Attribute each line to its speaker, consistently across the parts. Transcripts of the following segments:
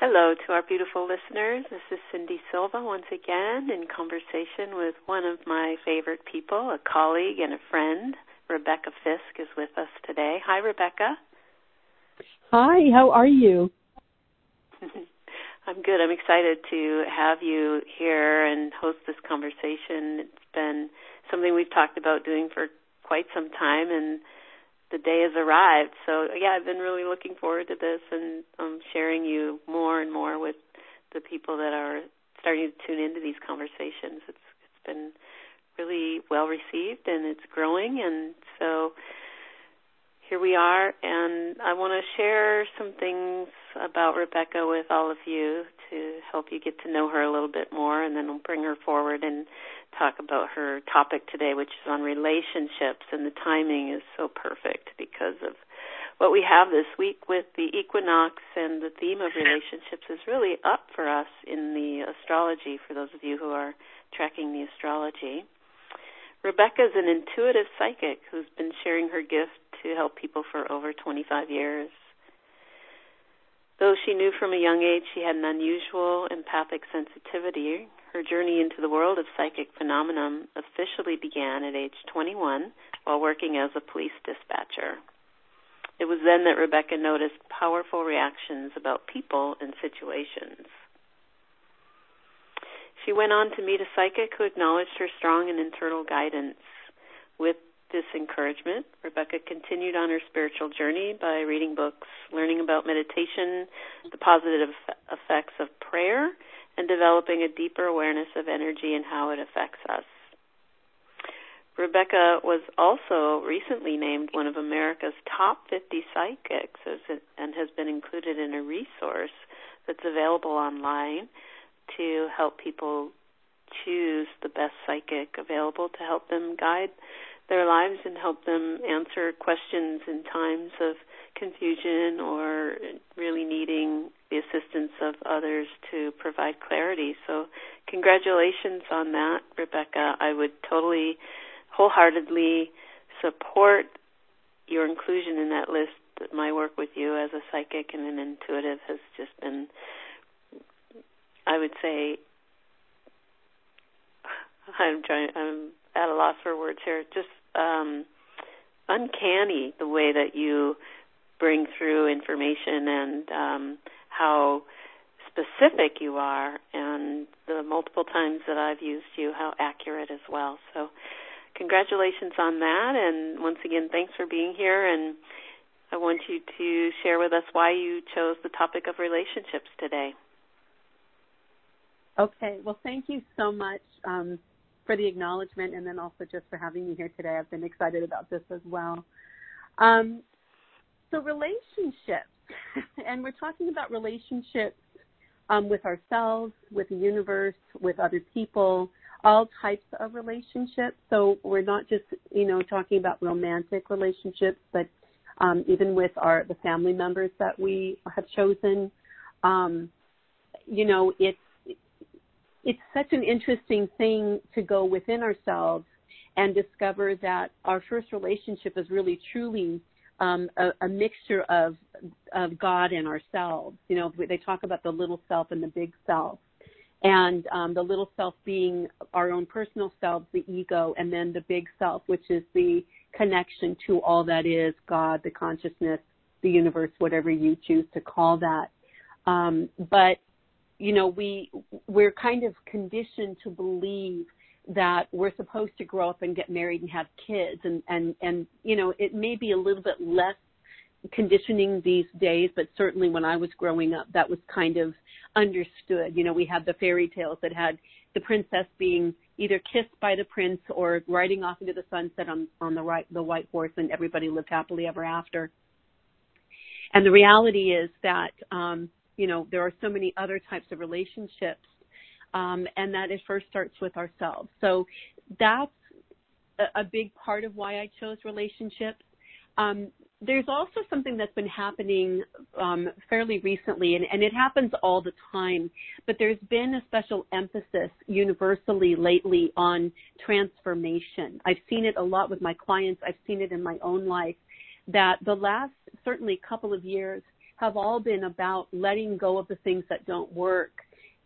Speaker 1: Hello to our beautiful listeners. This is Cindy Silva once again in conversation with one of my favorite people, a colleague and a friend. Rebecca Fisk is with us today. Hi, Rebecca.
Speaker 2: Hi, how are you?
Speaker 1: I'm good. I'm excited to have you here and host this conversation. It's been something we've talked about doing for quite some time and the day has arrived. So yeah, I've been really looking forward to this and um, sharing you more and more with the people that are starting to tune into these conversations. It's it's been really well received and it's growing and so here we are and I want to share some things about Rebecca with all of you to help you get to know her a little bit more and then we'll bring her forward and talk about her topic today, which is on relationships, and the timing is so perfect because of what we have this week with the equinox and the theme of relationships is really up for us in the astrology for those of you who are tracking the astrology. Rebecca is an intuitive psychic who's been sharing her gift to help people for over 25 years. Though she knew from a young age she had an unusual empathic sensitivity, her journey into the world of psychic phenomenon officially began at age 21 while working as a police dispatcher. It was then that Rebecca noticed powerful reactions about people and situations. She went on to meet a psychic who acknowledged her strong and internal guidance. With this encouragement, Rebecca continued on her spiritual journey by reading books, learning about meditation, the positive effects of prayer, and developing a deeper awareness of energy and how it affects us. Rebecca was also recently named one of America's top 50 psychics and has been included in a resource that's available online to help people choose the best psychic available to help them guide their lives and help them answer questions in times of confusion or really needing the assistance of others to provide clarity. So, congratulations on that, Rebecca. I would totally, wholeheartedly support your inclusion in that list. My work with you as a psychic and an intuitive has just been, I would say, I'm trying, I'm at a loss for words here. Just um, uncanny the way that you bring through information and um, how specific you are, and the multiple times that I've used you, how accurate as well. So, congratulations on that, and once again, thanks for being here. And I want you to share with us why you chose the topic of relationships today.
Speaker 2: Okay, well, thank you so much um, for the acknowledgement, and then also just for having me here today. I've been excited about this as well. Um, so, relationships and we're talking about relationships um, with ourselves, with the universe, with other people, all types of relationships. So we're not just, you know, talking about romantic relationships, but um, even with our the family members that we have chosen. Um, you know, it's it's such an interesting thing to go within ourselves and discover that our first relationship is really truly um, a, a, mixture of of God and ourselves. You know, they talk about the little self and the big self, and um, the little self being our own personal self, the ego, and then the big self, which is the connection to all that is God, the consciousness, the universe, whatever you choose to call that. Um, but you know, we we're kind of conditioned to believe that we're supposed to grow up and get married and have kids. And and and you know it may be a little bit less conditioning these days but certainly when I was growing up that was kind of understood. You know we had the fairy tales that had the princess being either kissed by the prince or riding off into the sunset on on the right the white horse and everybody lived happily ever after. And the reality is that um you know there are so many other types of relationships um, and that it first starts with ourselves. So that's a, a big part of why I chose relationships. Um, there's also something that's been happening um, fairly recently, and, and, it happens all the time, but there's been a special emphasis universally lately on transformation. I've seen it a lot with my clients, I've seen it in my own life, that the last certainly couple of years have all been about letting go of the things that don't work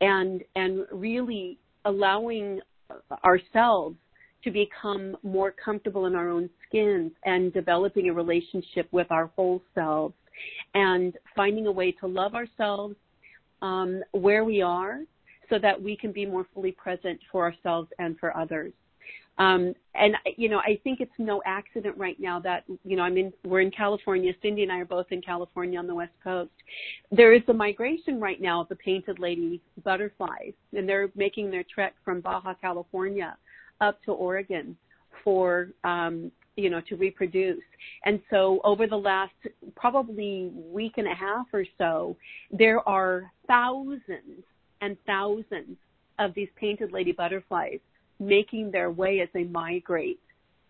Speaker 2: and and really allowing ourselves to become more comfortable in our own skins and developing a relationship with our whole selves and finding a way to love ourselves um, where we are so that we can be more fully present for ourselves and for others. Um, and you know, I think it's no accident right now that you know I'm in. We're in California. Cindy and I are both in California on the west coast. There is a migration right now of the painted lady butterflies, and they're making their trek from Baja California up to Oregon for um, you know to reproduce. And so over the last probably week and a half or so, there are thousands and thousands of these painted lady butterflies making their way as they migrate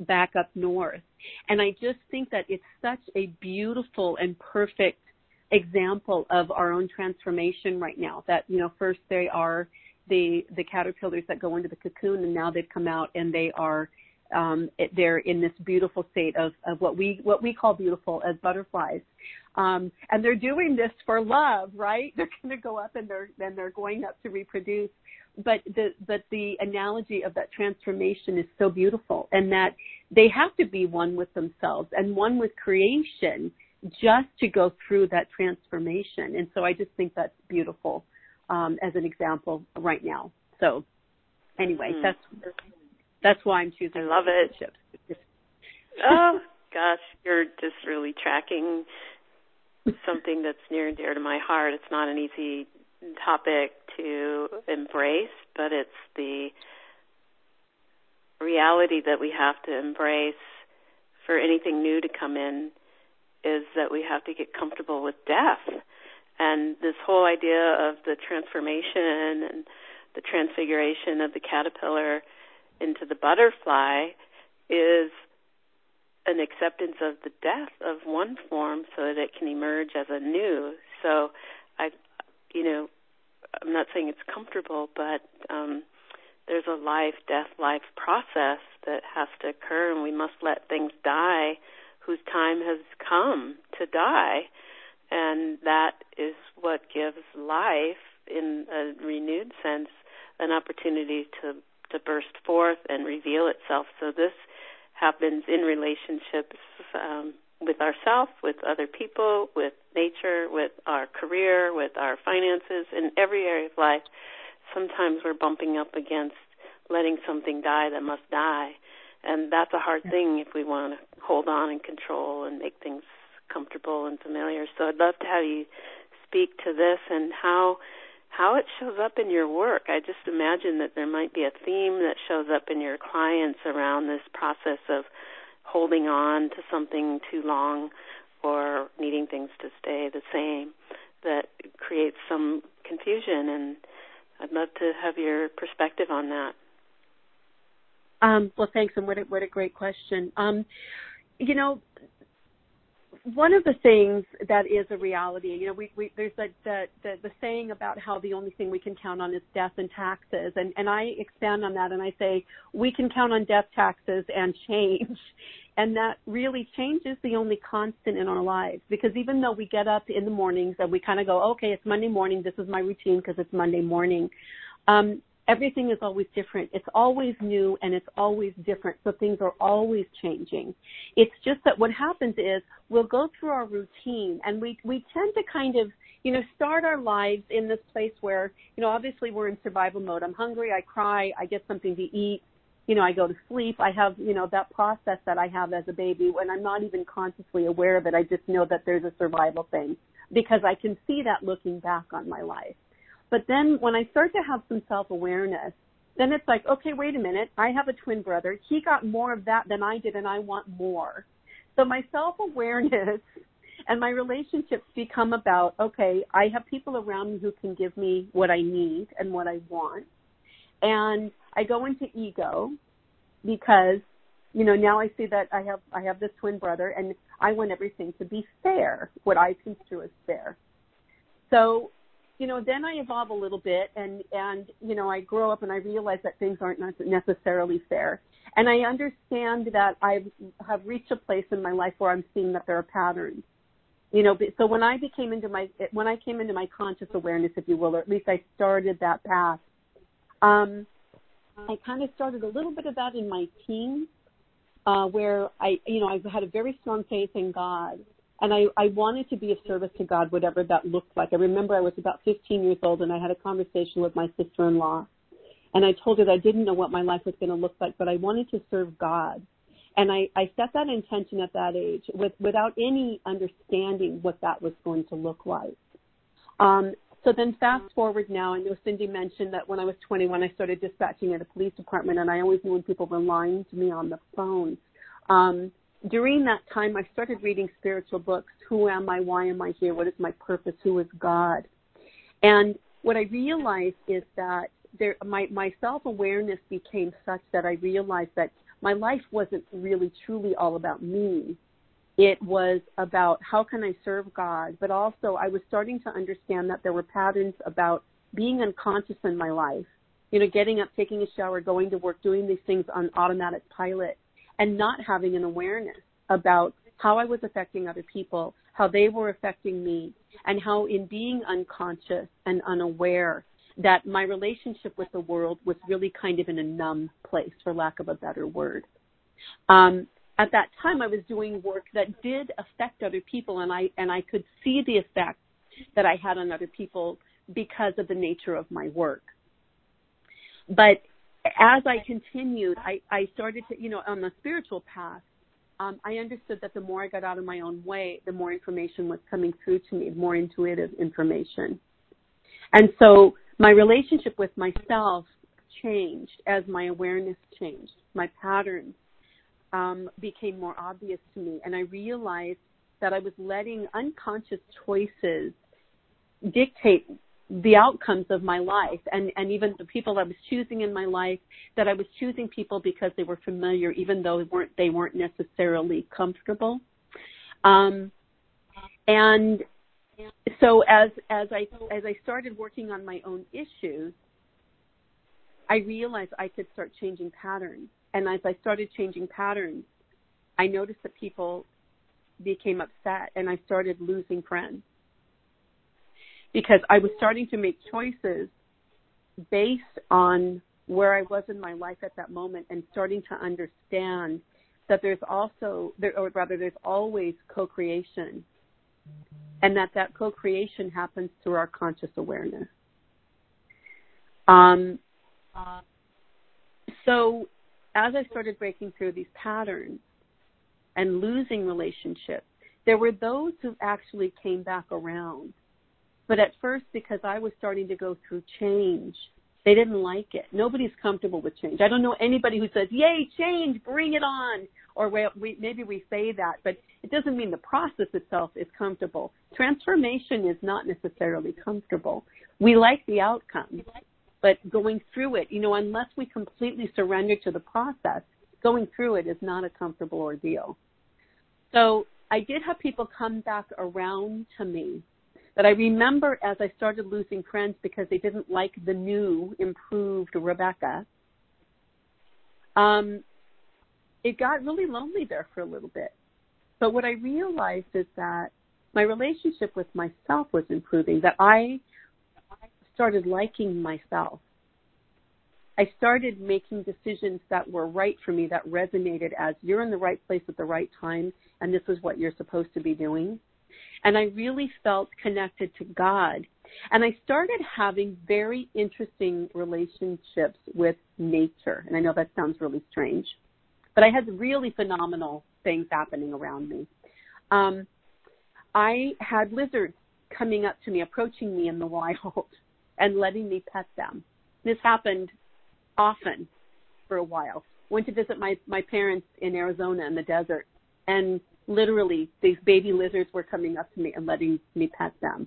Speaker 2: back up north. And I just think that it's such a beautiful and perfect example of our own transformation right now that, you know, first they are the, the caterpillars that go into the cocoon and now they've come out and they are, um, they're in this beautiful state of, of what we, what we call beautiful as butterflies. Um, and they're doing this for love, right? They're going to go up and they're, then they're going up to reproduce. But the but the analogy of that transformation is so beautiful and that they have to be one with themselves and one with creation just to go through that transformation. And so i just think that's beautiful um, as an example right now. So anyway mm. that's that's why i'm choosing
Speaker 1: i love it. oh gosh you're just really tracking something that's near and dear to my heart it's not an easy topic to embrace, but it's the reality that we have to embrace for anything new to come in is that we have to get comfortable with death. And this whole idea of the transformation and the transfiguration of the caterpillar into the butterfly is an acceptance of the death of one form so that it can emerge as a new. So I you know, I'm not saying it's comfortable, but um, there's a life, death, life process that has to occur, and we must let things die whose time has come to die. And that is what gives life, in a renewed sense, an opportunity to to burst forth and reveal itself. So this happens in relationships um, with ourselves, with other people, with nature, with our career, with our finances, in every area of life. Sometimes we're bumping up against letting something die that must die. And that's a hard thing if we want to hold on and control and make things comfortable and familiar. So I'd love to have you speak to this and how how it shows up in your work. I just imagine that there might be a theme that shows up in your clients around this process of holding on to something too long or needing things to stay the same that creates some confusion and I'd love to have your perspective on that.
Speaker 2: Um, well, thanks, and what a, what a great question. Um, you know, one of the things that is a reality, you know, we, we there's the, the, the the saying about how the only thing we can count on is death and taxes, and and I expand on that and I say we can count on death, taxes, and change, and that really change is the only constant in our lives. Because even though we get up in the mornings and we kind of go, okay, it's Monday morning, this is my routine because it's Monday morning. Um, everything is always different. It's always new and it's always different. So things are always changing. It's just that what happens is we'll go through our routine and we, we tend to kind of, you know, start our lives in this place where, you know, obviously we're in survival mode. I'm hungry, I cry, I get something to eat, you know, I go to sleep. I have, you know, that process that I have as a baby when I'm not even consciously aware of it. I just know that there's a survival thing because I can see that looking back on my life. But then when I start to have some self-awareness, then it's like, okay, wait a minute. I have a twin brother. He got more of that than I did and I want more. So my self-awareness and my relationships become about, okay, I have people around me who can give me what I need and what I want. And I go into ego because, you know, now I see that I have I have this twin brother and I want everything to be fair, what I construe as fair. So, you know, then I evolve a little bit and and you know, I grow up and I realize that things aren't necessarily fair. And I understand that I have reached a place in my life where I'm seeing that there are patterns you know, so when I became into my, when I came into my conscious awareness, if you will, or at least I started that path, um, I kind of started a little bit of that in my teens, uh, where I, you know, I had a very strong faith in God and I, I wanted to be of service to God, whatever that looked like. I remember I was about 15 years old and I had a conversation with my sister-in-law and I told her that I didn't know what my life was going to look like, but I wanted to serve God. And I, I set that intention at that age with, without any understanding what that was going to look like. Um, so then fast forward now, I know Cindy mentioned that when I was 21, I started dispatching at a police department and I always knew when people were lying to me on the phone. Um, during that time, I started reading spiritual books. Who am I? Why am I here? What is my purpose? Who is God? And what I realized is that there, my, my self-awareness became such that I realized that my life wasn't really truly all about me. It was about how can I serve God, but also I was starting to understand that there were patterns about being unconscious in my life. You know, getting up, taking a shower, going to work, doing these things on automatic pilot and not having an awareness about how I was affecting other people, how they were affecting me, and how in being unconscious and unaware that my relationship with the world was really kind of in a numb place, for lack of a better word. Um, at that time, I was doing work that did affect other people, and I and I could see the effect that I had on other people because of the nature of my work. But as I continued, I, I started to, you know, on the spiritual path, um, I understood that the more I got out of my own way, the more information was coming through to me, more intuitive information. And so my relationship with myself changed as my awareness changed. My patterns um, became more obvious to me, and I realized that I was letting unconscious choices dictate the outcomes of my life and, and even the people I was choosing in my life, that I was choosing people because they were familiar, even though they weren't, they weren't necessarily comfortable. Um, and so as, as I, as I started working on my own issues, I realized I could start changing patterns. And as I started changing patterns, I noticed that people became upset and I started losing friends because I was starting to make choices based on where I was in my life at that moment and starting to understand that there's also, there, or rather, there's always co-creation and that that co-creation happens through our conscious awareness. Um, so as I started breaking through these patterns and losing relationships, there were those who actually came back around but at first, because I was starting to go through change, they didn't like it. Nobody's comfortable with change. I don't know anybody who says, "Yay, change, bring it on," or we, we, maybe we say that, but it doesn't mean the process itself is comfortable. Transformation is not necessarily comfortable. We like the outcome, but going through it, you know, unless we completely surrender to the process, going through it is not a comfortable ordeal. So I did have people come back around to me but I remember as I started losing friends because they didn't like the new, improved Rebecca, um, it got really lonely there for a little bit. But what I realized is that my relationship with myself was improving, that I started liking myself. I started making decisions that were right for me, that resonated as you're in the right place at the right time, and this is what you're supposed to be doing and I really felt connected to God. And I started having very interesting relationships with nature. And I know that sounds really strange, but I had really phenomenal things happening around me. Um, I had lizards coming up to me, approaching me in the wild, and letting me pet them. This happened often for a while. Went to visit my my parents in Arizona in the desert, and literally these baby lizards were coming up to me and letting me pet them.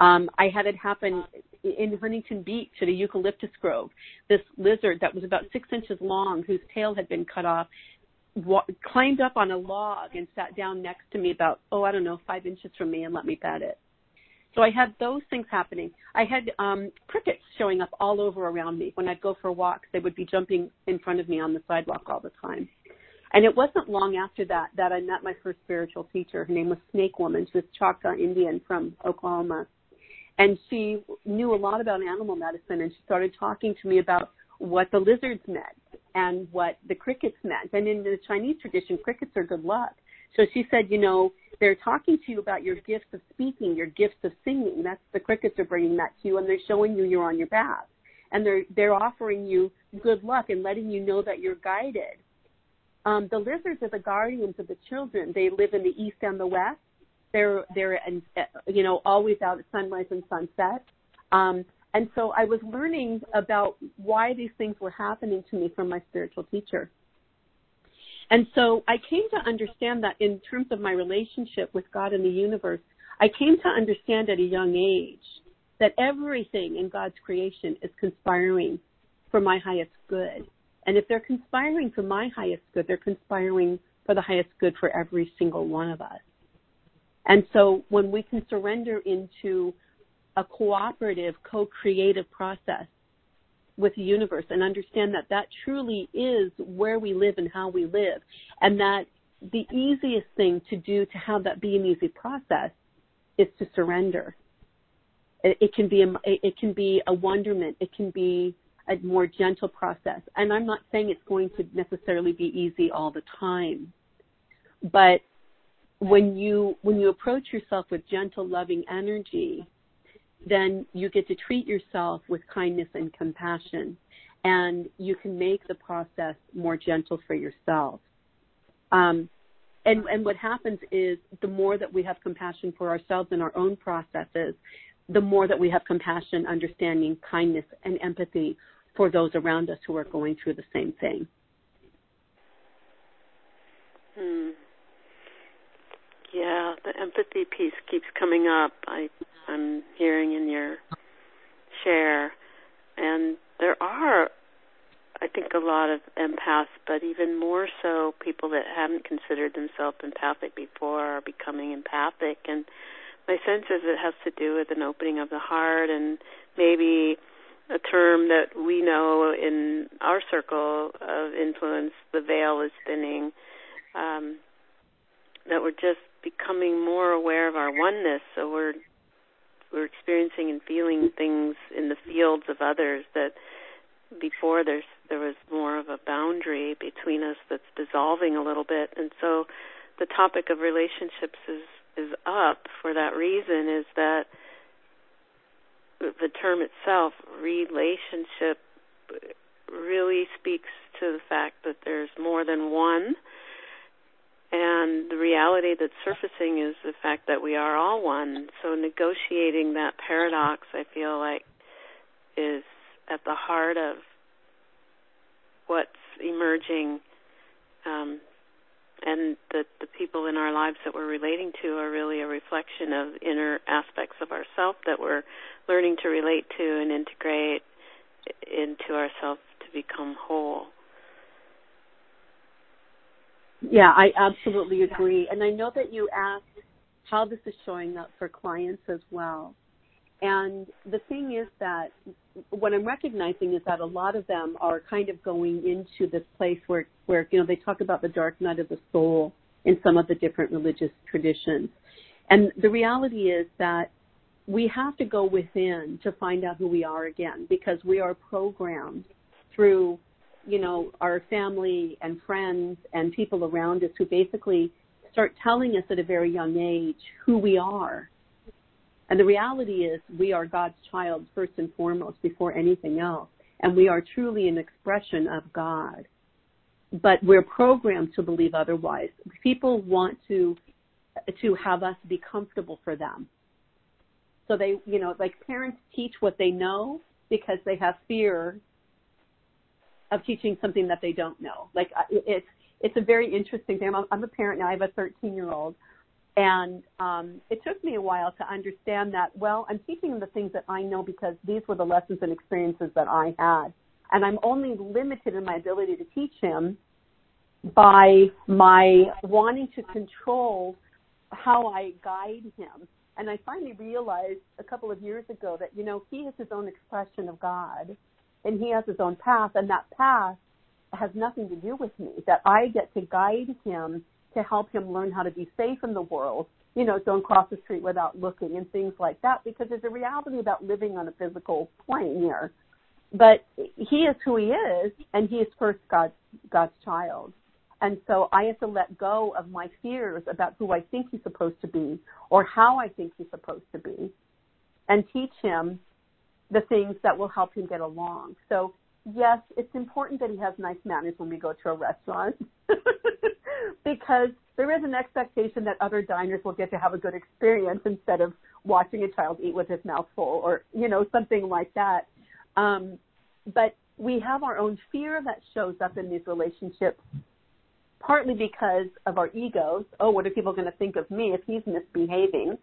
Speaker 2: Um, I had it happen in Huntington Beach at a eucalyptus grove. This lizard that was about six inches long, whose tail had been cut off, wa- climbed up on a log and sat down next to me about, oh, I don't know, five inches from me and let me pet it. So I had those things happening. I had um, crickets showing up all over around me. When I'd go for walks, they would be jumping in front of me on the sidewalk all the time. And it wasn't long after that that I met my first spiritual teacher. Her name was Snake Woman. She was Choctaw Indian from Oklahoma. And she knew a lot about animal medicine and she started talking to me about what the lizards meant and what the crickets meant. And in the Chinese tradition, crickets are good luck. So she said, you know, they're talking to you about your gifts of speaking, your gifts of singing. That's the crickets are bringing that to you, and they're showing you you're on your path, and they're they're offering you good luck and letting you know that you're guided. Um, the lizards are the guardians of the children. They live in the east and the west. They're they're you know always out at sunrise and sunset. Um, and so I was learning about why these things were happening to me from my spiritual teacher. And so I came to understand that in terms of my relationship with God and the universe, I came to understand at a young age that everything in God's creation is conspiring for my highest good. And if they're conspiring for my highest good, they're conspiring for the highest good for every single one of us. And so when we can surrender into a cooperative, co-creative process with the universe and understand that that truly is where we live and how we live and that the easiest thing to do to have that be an easy process is to surrender it, it can be a, it can be a wonderment it can be a more gentle process. And i'm not saying it's going to necessarily be easy all the time. But when you when you approach yourself with gentle loving energy then you get to treat yourself with kindness and compassion, and you can make the process more gentle for yourself. Um, and, and what happens is the more that we have compassion for ourselves and our own processes, the more that we have compassion, understanding, kindness, and empathy for those around us who are going through the same thing.
Speaker 1: Hmm. Yeah, the empathy piece keeps coming up. I I'm hearing in your share. And there are, I think, a lot of empaths, but even more so people that haven't considered themselves empathic before are becoming empathic. And my sense is it has to do with an opening of the heart and maybe a term that we know in our circle of influence, the veil is thinning. Um, that we're just becoming more aware of our oneness, so we're we're experiencing and feeling things in the fields of others that before there's there was more of a boundary between us that's dissolving a little bit and so the topic of relationships is is up for that reason is that the term itself relationship really speaks to the fact that there's more than one and the reality that's surfacing is the fact that we are all one. So negotiating that paradox, I feel like, is at the heart of what's emerging. Um, and the, the people in our lives that we're relating to are really a reflection of inner aspects of ourself that we're learning to relate to and integrate into ourselves to become whole.
Speaker 2: Yeah, I absolutely agree. And I know that you asked how this is showing up for clients as well. And the thing is that what I'm recognizing is that a lot of them are kind of going into this place where, where, you know, they talk about the dark night of the soul in some of the different religious traditions. And the reality is that we have to go within to find out who we are again because we are programmed through you know, our family and friends and people around us who basically start telling us at a very young age who we are. And the reality is we are God's child first and foremost before anything else. And we are truly an expression of God. But we're programmed to believe otherwise. People want to to have us be comfortable for them. So they, you know, like parents teach what they know because they have fear of teaching something that they don't know. Like it's it's a very interesting thing. I'm, I'm a parent now. I have a 13 year old, and um, it took me a while to understand that. Well, I'm teaching them the things that I know because these were the lessons and experiences that I had, and I'm only limited in my ability to teach him by my wanting to control how I guide him. And I finally realized a couple of years ago that, you know, he is his own expression of God and he has his own path, and that path has nothing to do with me, that I get to guide him to help him learn how to be safe in the world, you know, don't cross the street without looking and things like that, because there's a reality about living on a physical plane here. But he is who he is, and he is first God's, God's child. And so I have to let go of my fears about who I think he's supposed to be or how I think he's supposed to be and teach him the things that will help him get along. So yes, it's important that he has nice manners when we go to a restaurant because there is an expectation that other diners will get to have a good experience instead of watching a child eat with his mouth full or, you know, something like that. Um, but we have our own fear that shows up in these relationships partly because of our egos. Oh, what are people going to think of me if he's misbehaving?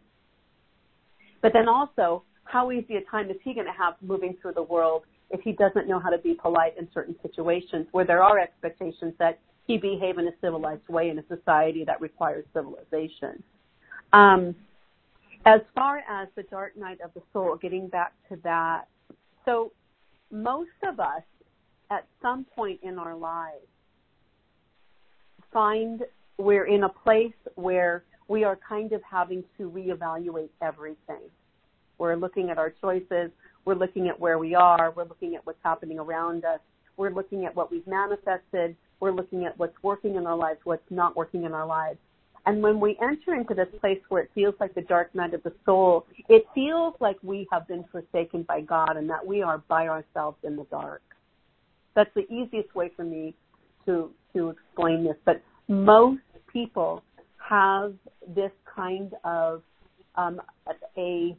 Speaker 2: But then also, how easy a time is he going to have moving through the world if he doesn't know how to be polite in certain situations where there are expectations that he behave in a civilized way in a society that requires civilization. Um, as far as the dark night of the soul, getting back to that, so most of us at some point in our lives find we're in a place where we are kind of having to reevaluate everything. We're looking at our choices, we're looking at where we are, we're looking at what's happening around us, we're looking at what we've manifested, we're looking at what's working in our lives, what's not working in our lives. And when we enter into this place where it feels like the dark night of the soul, it feels like we have been forsaken by God and that we are by ourselves in the dark. That's the easiest way for me to to explain this, but most people have this kind of um, a,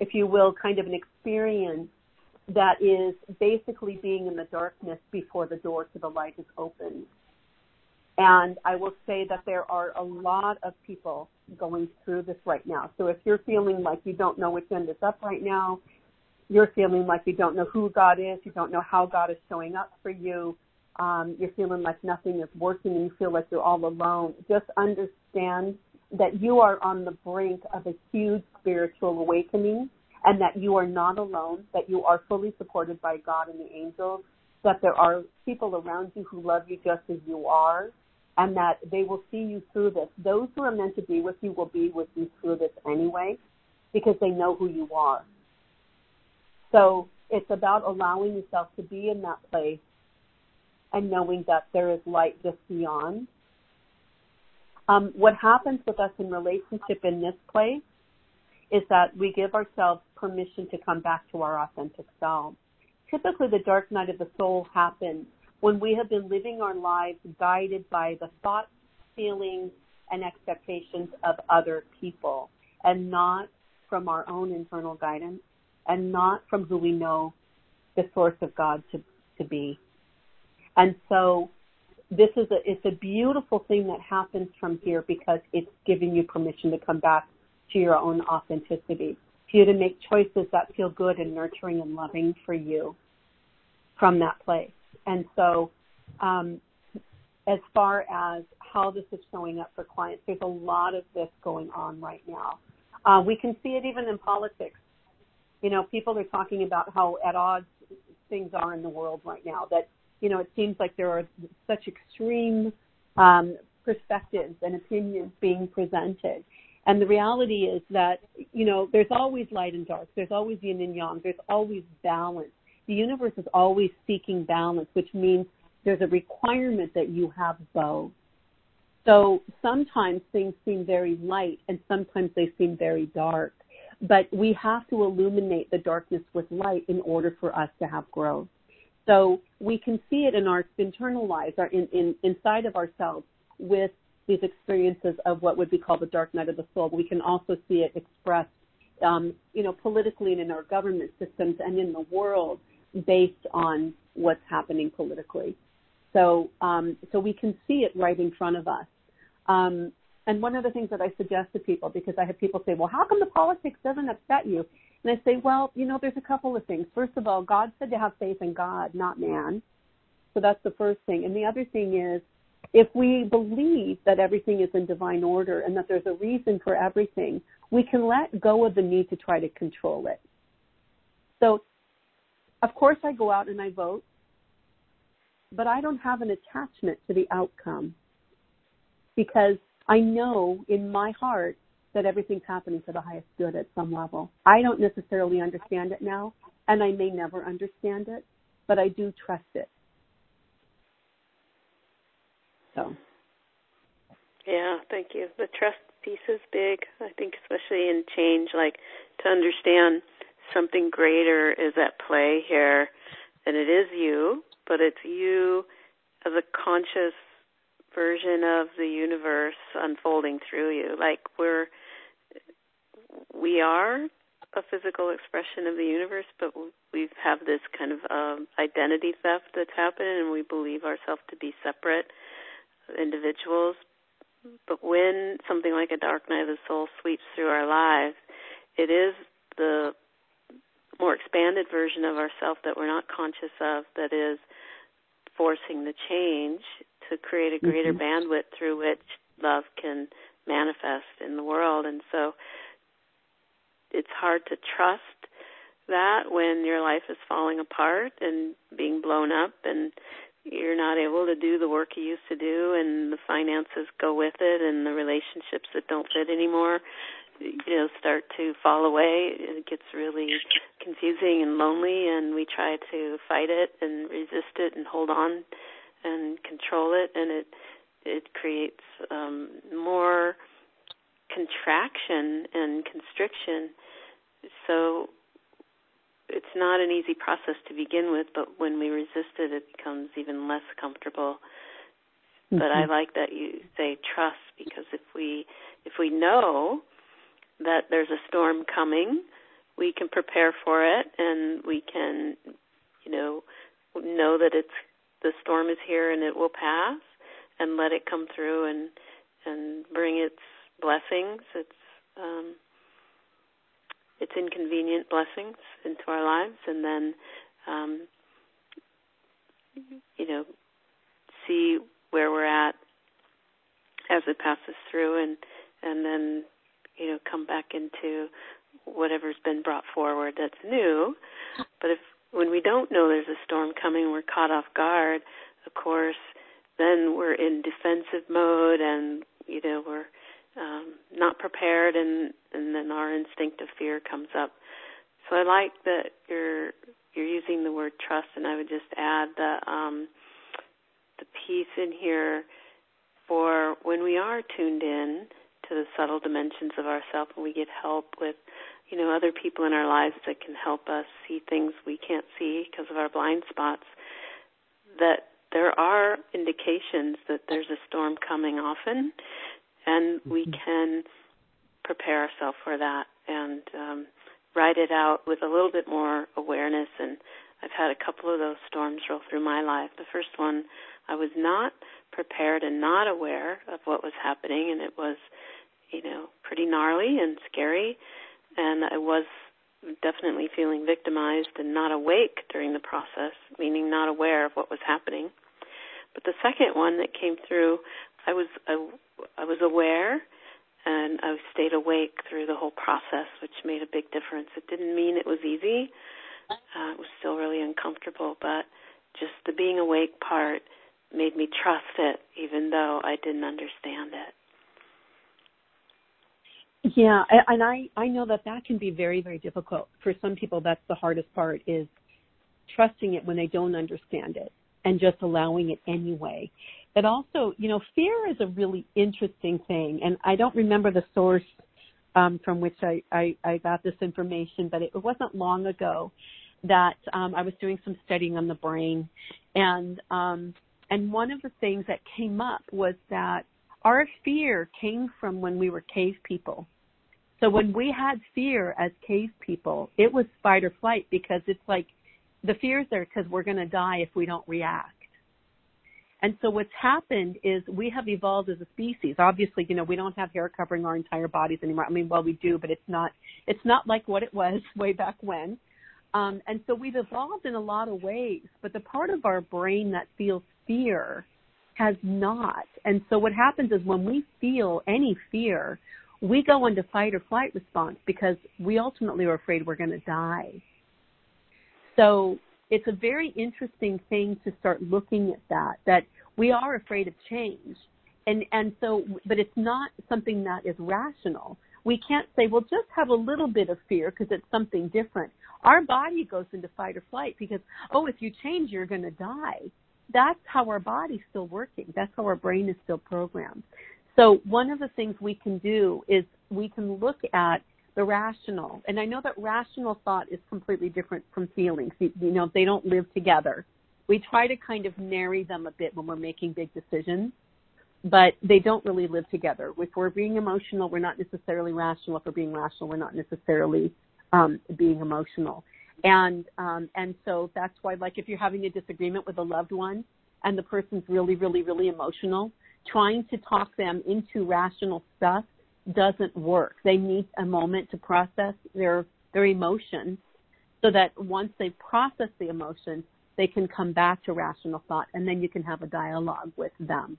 Speaker 2: if you will, kind of an experience that is basically being in the darkness before the door to the light is opened. And I will say that there are a lot of people going through this right now. So if you're feeling like you don't know which end is up right now, you're feeling like you don't know who God is, you don't know how God is showing up for you, um, you're feeling like nothing is working and you feel like you're all alone, just understand that you are on the brink of a huge spiritual awakening and that you are not alone, that you are fully supported by God and the angels, that there are people around you who love you just as you are, and that they will see you through this. Those who are meant to be with you will be with you through this anyway, because they know who you are. So it's about allowing yourself to be in that place and knowing that there is light just beyond. Um, what happens with us in relationship in this place is that we give ourselves permission to come back to our authentic self. Typically, the dark night of the soul happens when we have been living our lives guided by the thoughts, feelings, and expectations of other people and not from our own internal guidance and not from who we know the source of God to, to be. And so this is a, it's a beautiful thing that happens from here because it's giving you permission to come back to your own authenticity, for you to make choices that feel good and nurturing and loving for you from that place. And so, um, as far as how this is showing up for clients, there's a lot of this going on right now. Uh, we can see it even in politics. You know, people are talking about how at odds things are in the world right now. That you know, it seems like there are such extreme um, perspectives and opinions being presented. And the reality is that, you know, there's always light and dark. There's always yin and yang. There's always balance. The universe is always seeking balance, which means there's a requirement that you have both. So sometimes things seem very light and sometimes they seem very dark. But we have to illuminate the darkness with light in order for us to have growth. So we can see it in our internal lives, our in, in, inside of ourselves with these experiences of what would be called the dark night of the soul. We can also see it expressed, um, you know, politically and in our government systems and in the world based on what's happening politically. So, um, so we can see it right in front of us. Um, and one of the things that I suggest to people, because I have people say, well, how come the politics doesn't upset you? And I say, well, you know, there's a couple of things. First of all, God said to have faith in God, not man. So that's the first thing. And the other thing is, if we believe that everything is in divine order and that there's a reason for everything, we can let go of the need to try to control it. So, of course, I go out and I vote, but I don't have an attachment to the outcome because I know in my heart that everything's happening for the highest good at some level. I don't necessarily understand it now, and I may never understand it, but I do trust it. So.
Speaker 1: Yeah, thank you. The trust piece is big. I think especially in change, like to understand something greater is at play here, and it is you, but it's you as a conscious version of the universe unfolding through you. Like we're we are a physical expression of the universe, but we have this kind of um, identity theft that's happening, and we believe ourselves to be separate individuals. But when something like a dark night of the soul sweeps through our lives, it is the more expanded version of ourself that we're not conscious of that is forcing the change to create a greater mm-hmm. bandwidth through which love can manifest in the world. And so it's hard to trust that when your life is falling apart and being blown up and you're not able to do the work you used to do and the finances go with it and the relationships that don't fit anymore you know start to fall away. It gets really confusing and lonely and we try to fight it and resist it and hold on and control it and it it creates um more contraction and constriction so it's not an easy process to begin with, but when we resist it, it becomes even less comfortable. Mm-hmm. But I mm-hmm. like that you say trust because if we if we know that there's a storm coming, we can prepare for it and we can, you know, know that it's the storm is here and it will pass and let it come through and and bring its blessings. It's um its inconvenient blessings into our lives, and then um, you know see where we're at as it passes through, and and then you know come back into whatever's been brought forward that's new. But if when we don't know there's a storm coming, we're caught off guard. Of course, then we're in defensive mode, and you know we're um, not prepared, and and then our instinctive fear comes up. So I like that you're you're using the word trust, and I would just add the um, the piece in here for when we are tuned in to the subtle dimensions of ourself, and we get help with you know other people in our lives that can help us see things we can't see because of our blind spots. That there are indications that there's a storm coming often and we mm-hmm. can prepare ourselves for that and um, ride it out with a little bit more awareness. And I've had a couple of those storms roll through my life. The first one, I was not prepared and not aware of what was happening, and it was, you know, pretty gnarly and scary. And I was definitely feeling victimized and not awake during the process, meaning not aware of what was happening. But the second one that came through, I was I, I was aware and I stayed awake through the whole process, which made a big difference. It didn't mean it was easy. Uh, it was still really uncomfortable, but just the being awake part made me trust it, even though I didn't understand it.
Speaker 2: Yeah, and I I know that that can be very very difficult for some people. That's the hardest part is trusting it when they don't understand it and just allowing it anyway but also, you know, fear is a really interesting thing. And I don't remember the source um, from which I, I, I got this information, but it, it wasn't long ago that um, I was doing some studying on the brain, and um, and one of the things that came up was that our fear came from when we were cave people. So when we had fear as cave people, it was fight or flight because it's like the fear is there because we're going to die if we don't react. And so what's happened is we have evolved as a species. Obviously, you know, we don't have hair covering our entire bodies anymore. I mean, well, we do, but it's not, it's not like what it was way back when. Um, and so we've evolved in a lot of ways, but the part of our brain that feels fear has not. And so what happens is when we feel any fear, we go into fight or flight response because we ultimately are afraid we're going to die. So it's a very interesting thing to start looking at that, that we are afraid of change. And, and so, but it's not something that is rational. We can't say, well, just have a little bit of fear because it's something different. Our body goes into fight or flight because, oh, if you change, you're going to die. That's how our body's still working. That's how our brain is still programmed. So one of the things we can do is we can look at the rational. And I know that rational thought is completely different from feelings. You, you know, they don't live together. We try to kind of marry them a bit when we're making big decisions, but they don't really live together. If we're being emotional, we're not necessarily rational. If we're being rational, we're not necessarily um, being emotional. And um, and so that's why, like, if you're having a disagreement with a loved one and the person's really, really, really emotional, trying to talk them into rational stuff doesn't work. They need a moment to process their their emotion so that once they process the emotion, they can come back to rational thought and then you can have a dialogue with them.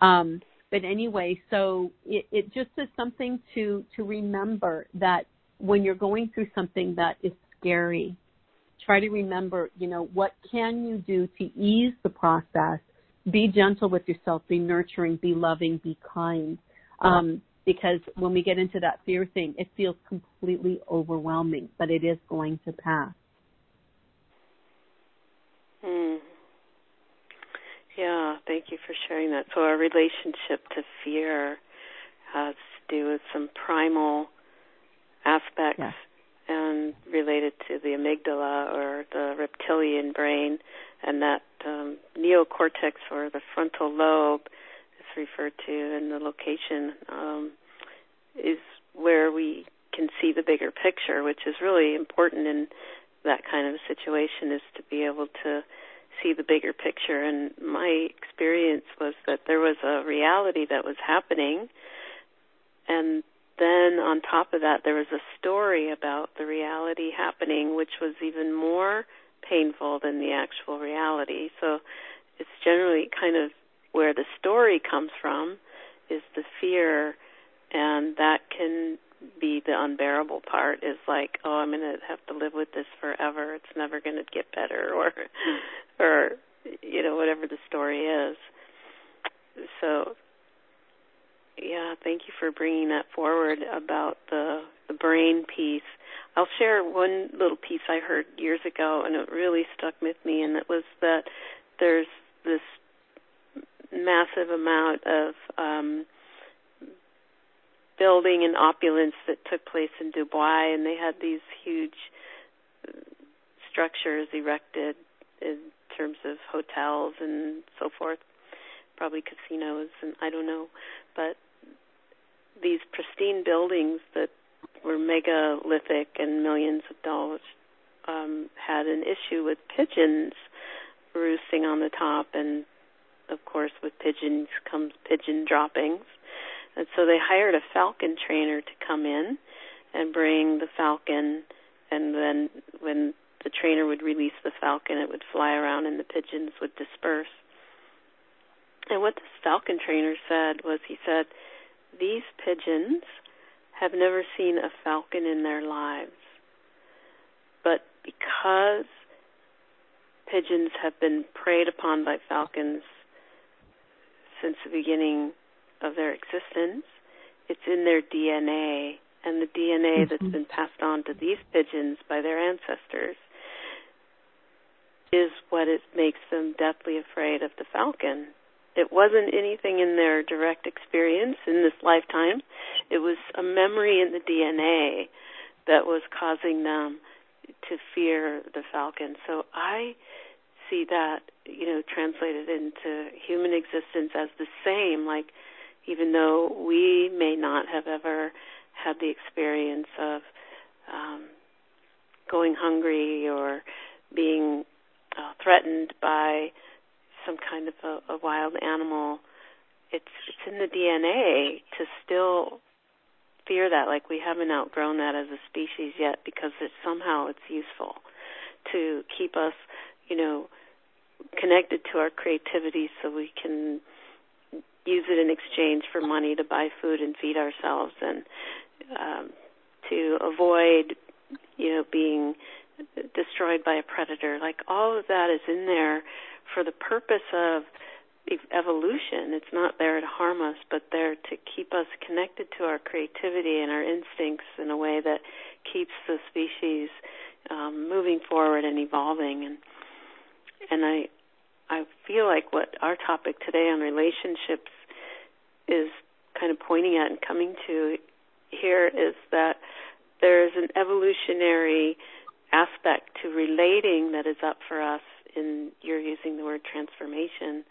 Speaker 2: Um, but anyway, so it, it just is something to to remember that when you're going through something that is scary, try to remember, you know, what can you do to ease the process? Be gentle with yourself, be nurturing, be loving, be kind. Um, because when we get into that fear thing, it feels completely overwhelming, but it is going to pass.
Speaker 1: Hmm. Yeah, thank you for sharing that. So our relationship to fear has to do with some primal aspects and related to the amygdala or the reptilian brain and that um, neocortex or the frontal lobe referred to and the location um, is where we can see the bigger picture, which is really important in that kind of situation is to be able to see the bigger picture. And my experience was that there was a reality that was happening, and then on top of that, there was a story about the reality happening, which was even more painful than the actual reality. So it's generally kind of where the story comes from is the fear and that can be the unbearable part is like oh i'm going to have to live with this forever. It's never going to get better or or you know whatever the story is. So yeah thank you for bringing that forward about the the brain piece. I'll share one little piece i heard years ago and it really stuck with me and it was that there's this massive amount of um, building and opulence that took place in Dubai, and they had these huge uh, structures erected in terms of hotels and so forth, probably casinos, and I don't know, but these pristine buildings that were megalithic and millions of dollars um, had an issue with pigeons roosting on the top and of course, with pigeons comes pigeon droppings. And so they hired a falcon trainer to come in and bring the falcon, and then when the trainer would release the falcon, it would fly around and the pigeons would disperse. And what this falcon trainer said was he said, These pigeons have never seen a falcon in their lives. But because pigeons have been preyed upon by falcons since the beginning of their existence. It's in their DNA, and the DNA mm-hmm. that's been passed on to these pigeons by their ancestors is what it makes them deathly afraid of the falcon. It wasn't anything in their direct experience in this lifetime. It was a memory in the DNA that was causing them to fear the falcon. So I see that you know translated into human existence as the same like even though we may not have ever had the experience of um, going hungry or being uh, threatened by some kind of a, a wild animal it's it's in the DNA to still fear that. Like we haven't outgrown that as a species yet because it somehow it's useful to keep us you know connected to our creativity so we can use it in exchange for money to buy food and feed ourselves and um, to avoid you know being destroyed by a predator. Like all of that is in there for the purpose of evolution. It's not there to harm us, but there to keep us connected to our creativity and our instincts in a way that keeps the species um, moving forward and evolving. And and I I feel like what our topic today on relationships is kind of pointing at and coming to here is that there is an evolutionary aspect to relating that is up for us in you're using the word transformation.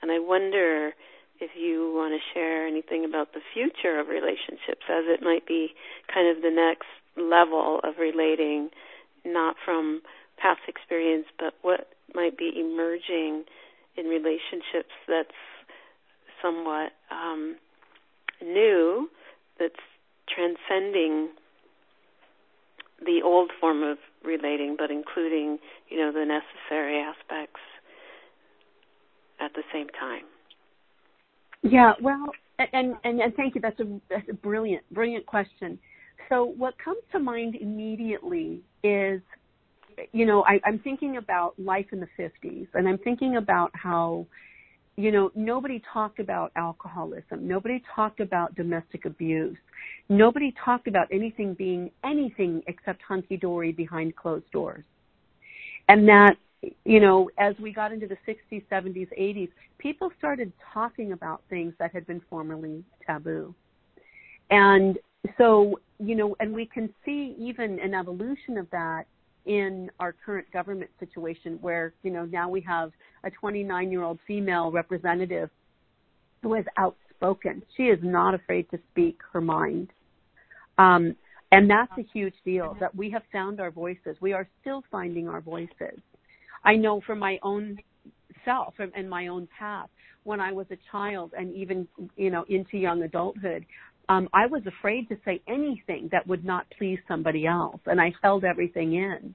Speaker 1: And I wonder if you want to share anything about the future of relationships as it might be kind of the next level of relating, not from past experience, but what might be emerging in relationships that's somewhat um, new, that's transcending the old form of relating, but including, you know, the necessary aspects at the same time?
Speaker 2: Yeah, well, and and, and thank you. That's a that's a brilliant brilliant question. So what comes to mind immediately is, you know, I, I'm thinking about life in the 50s, and I'm thinking about how, you know, nobody talked about alcoholism, nobody talked about domestic abuse, nobody talked about anything being anything except hunky dory behind closed doors, and that you know, as we got into the 60s, 70s, 80s, people started talking about things that had been formerly taboo. And so, you know, and we can see even an evolution of that in our current government situation where, you know, now we have a 29 year old female representative who is outspoken. She is not afraid to speak her mind. Um, and that's a huge deal that we have found our voices. We are still finding our voices. I know for my own self and my own path when I was a child and even you know into young adulthood um I was afraid to say anything that would not please somebody else and I held everything in.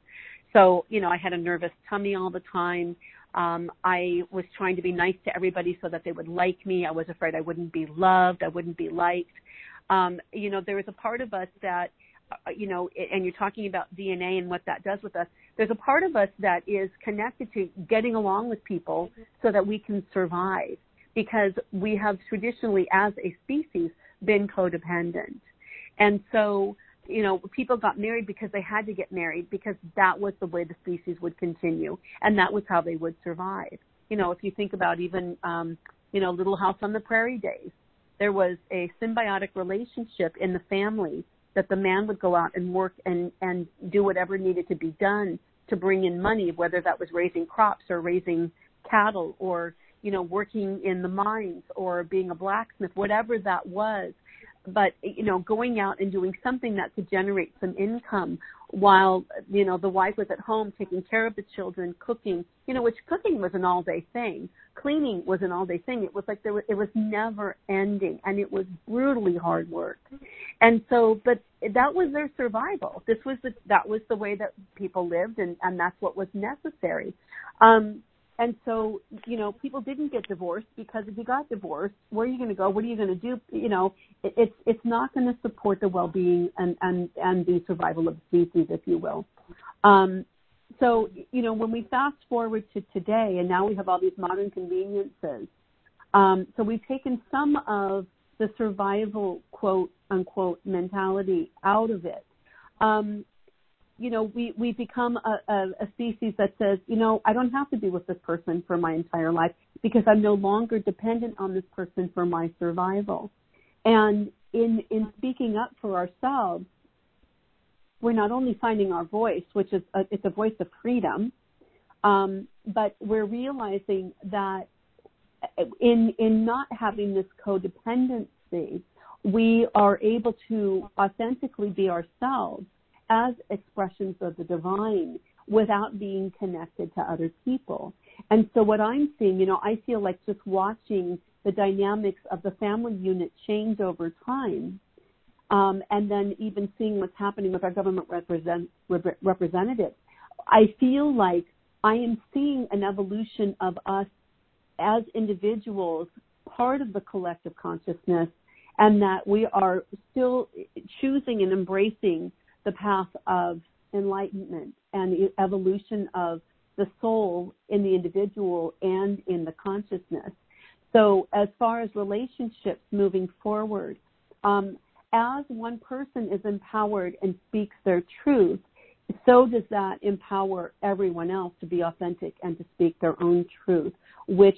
Speaker 2: So you know I had a nervous tummy all the time. Um I was trying to be nice to everybody so that they would like me. I was afraid I wouldn't be loved. I wouldn't be liked. Um you know there is a part of us that uh, you know, and you're talking about DNA and what that does with us, there's a part of us that is connected to getting along with people so that we can survive. Because we have traditionally, as a species, been codependent. And so, you know, people got married because they had to get married because that was the way the species would continue and that was how they would survive. You know, if you think about even, um, you know, Little House on the Prairie days, there was a symbiotic relationship in the family that the man would go out and work and and do whatever needed to be done to bring in money, whether that was raising crops or raising cattle or you know working in the mines or being a blacksmith, whatever that was. But you know, going out and doing something that could generate some income while you know the wife was at home taking care of the children, cooking. You know, which cooking was an all-day thing. Cleaning was an all-day thing. It was like there was, it was never ending, and it was brutally hard work. And so, but that was their survival. This was the that was the way that people lived, and and that's what was necessary. Um, and so, you know, people didn't get divorced because if you got divorced, where are you going to go? What are you going to do? You know, it, it's it's not going to support the well-being and and and the survival of the species, if you will. Um, so, you know, when we fast forward to today, and now we have all these modern conveniences. Um, so we've taken some of the survival quote unquote mentality out of it. Um, you know, we, we become a, a, a species that says, you know, I don't have to be with this person for my entire life because I'm no longer dependent on this person for my survival. And in, in speaking up for ourselves, we're not only finding our voice, which is a, it's a voice of freedom, um, but we're realizing that in in not having this codependency, we are able to authentically be ourselves as expressions of the divine without being connected to other people. And so what I'm seeing, you know, I feel like just watching the dynamics of the family unit change over time, um, and then even seeing what's happening with our government represent, rep- representatives, I feel like I am seeing an evolution of us as individuals, part of the collective consciousness, and that we are still choosing and embracing the path of enlightenment and the evolution of the soul in the individual and in the consciousness. So, as far as relationships moving forward, um, as one person is empowered and speaks their truth, so does that empower everyone else to be authentic and to speak their own truth, which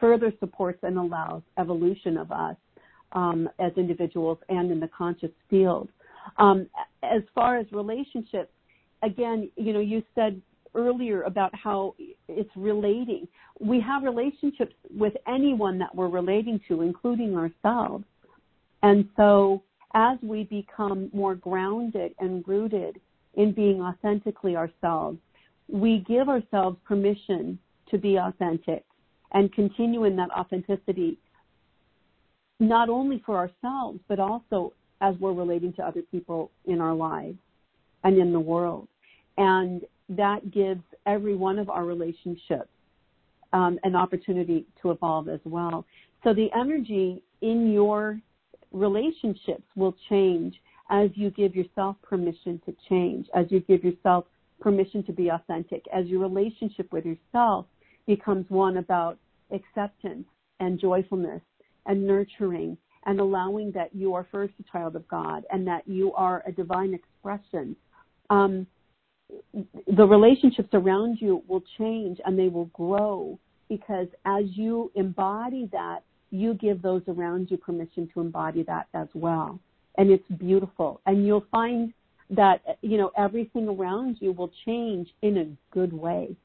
Speaker 2: further supports and allows evolution of us um, as individuals and in the conscious field. Um, as far as relationships, again, you know, you said earlier about how it's relating. We have relationships with anyone that we're relating to, including ourselves. And so as we become more grounded and rooted in being authentically ourselves, we give ourselves permission to be authentic and continue in that authenticity, not only for ourselves, but also as we're relating to other people in our lives and in the world. And that gives every one of our relationships um, an opportunity to evolve as well. So the energy in your relationships will change as you give yourself permission to change, as you give yourself permission to be authentic, as your relationship with yourself becomes one about acceptance and joyfulness and nurturing and allowing that you are first a child of God and that you are a divine expression. Um, the relationships around you will change and they will grow because as you embody that, you give those around you permission to embody that as well. And it's beautiful. And you'll find that, you know, everything around you will change in a good way.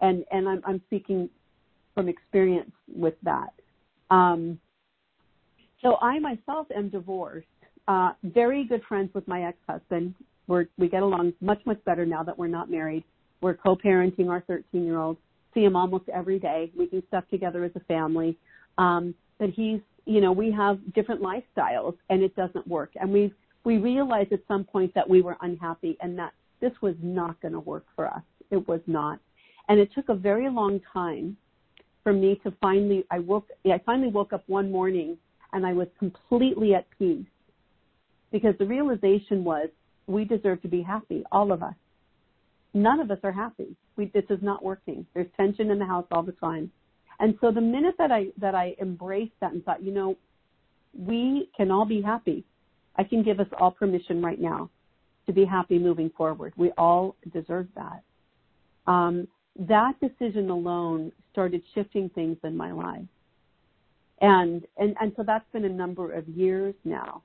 Speaker 2: And, and I'm, I'm speaking from experience with that. Um, so I myself am divorced, uh, very good friends with my ex-husband. We're, we get along much, much better now that we're not married. We're co-parenting our 13 year old, see him almost every day. We do stuff together as a family. Um, but he's, you know, we have different lifestyles and it doesn't work. And we we realized at some point that we were unhappy and that this was not going to work for us. It was not. And it took a very long time for me to finally, I woke, I finally woke up one morning and I was completely at peace because the realization was we deserve to be happy, all of us. None of us are happy. We, this is not working. There's tension in the house all the time. And so the minute that I that I embraced that and thought, you know, we can all be happy. I can give us all permission right now to be happy moving forward. We all deserve that. Um, that decision alone started shifting things in my life. And, and, and so that's been a number of years now.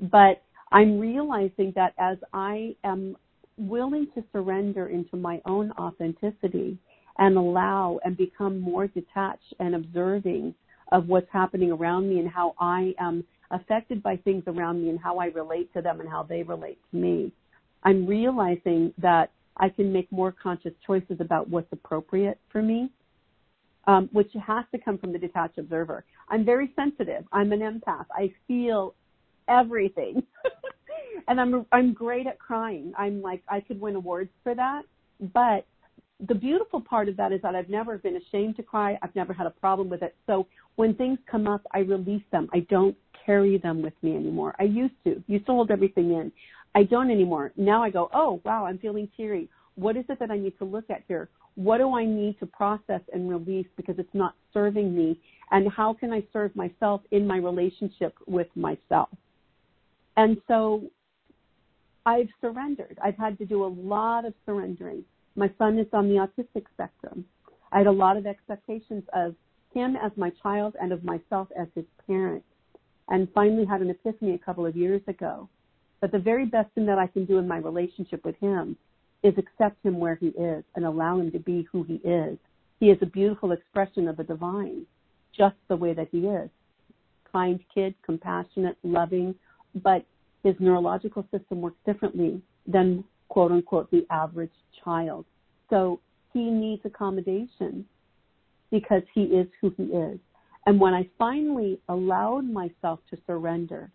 Speaker 2: But I'm realizing that as I am willing to surrender into my own authenticity and allow and become more detached and observing of what's happening around me and how I am affected by things around me and how I relate to them and how they relate to me, I'm realizing that I can make more conscious choices about what's appropriate for me, um, which has to come from the detached observer. I'm very sensitive. I'm an empath. I feel everything. and I'm I'm great at crying. I'm like I could win awards for that. But the beautiful part of that is that I've never been ashamed to cry. I've never had a problem with it. So when things come up, I release them. I don't carry them with me anymore. I used to. Used to hold everything in. I don't anymore. Now I go, oh wow, I'm feeling teary. What is it that I need to look at here? What do I need to process and release because it's not serving me? And how can I serve myself in my relationship with myself? And so I've surrendered. I've had to do a lot of surrendering. My son is on the autistic spectrum. I had a lot of expectations of him as my child and of myself as his parent. And finally had an epiphany a couple of years ago that the very best thing that I can do in my relationship with him is accept him where he is and allow him to be who he is. He is a beautiful expression of the divine, just the way that he is. Kind kid, compassionate, loving, but his neurological system works differently than quote unquote the average child. So he needs accommodation because he is who he is. And when I finally allowed myself to surrender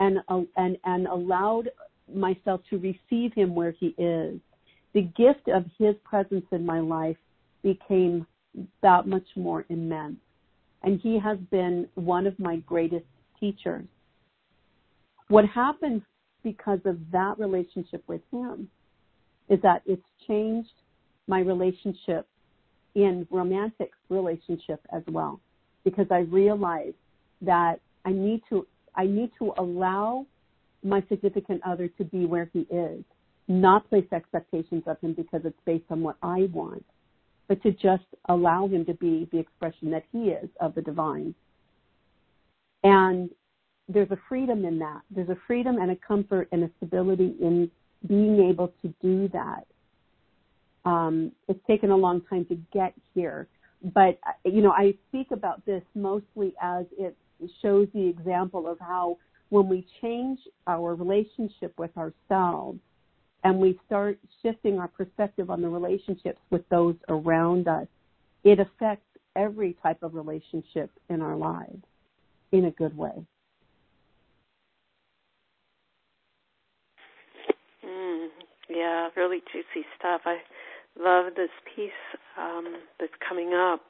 Speaker 2: and, and, and allowed myself to receive him where he is, the gift of his presence in my life became that much more immense. And he has been one of my greatest teachers. What happened because of that relationship with him is that it's changed my relationship in romantic relationship as well because I realize that I need to I need to allow my significant other to be where he is, not place expectations of him because it's based on what I want, but to just allow him to be the expression that he is of the divine. And there's a freedom in that. There's a freedom and a comfort and a stability in being able to do that. Um, it's taken a long time to get here, but you know, I speak about this mostly as it shows the example of how when we change our relationship with ourselves and we start shifting our perspective on the relationships with those around us, it affects every type of relationship in our lives in a good way.
Speaker 1: Mm, yeah, really juicy stuff. I love this piece um, that's coming up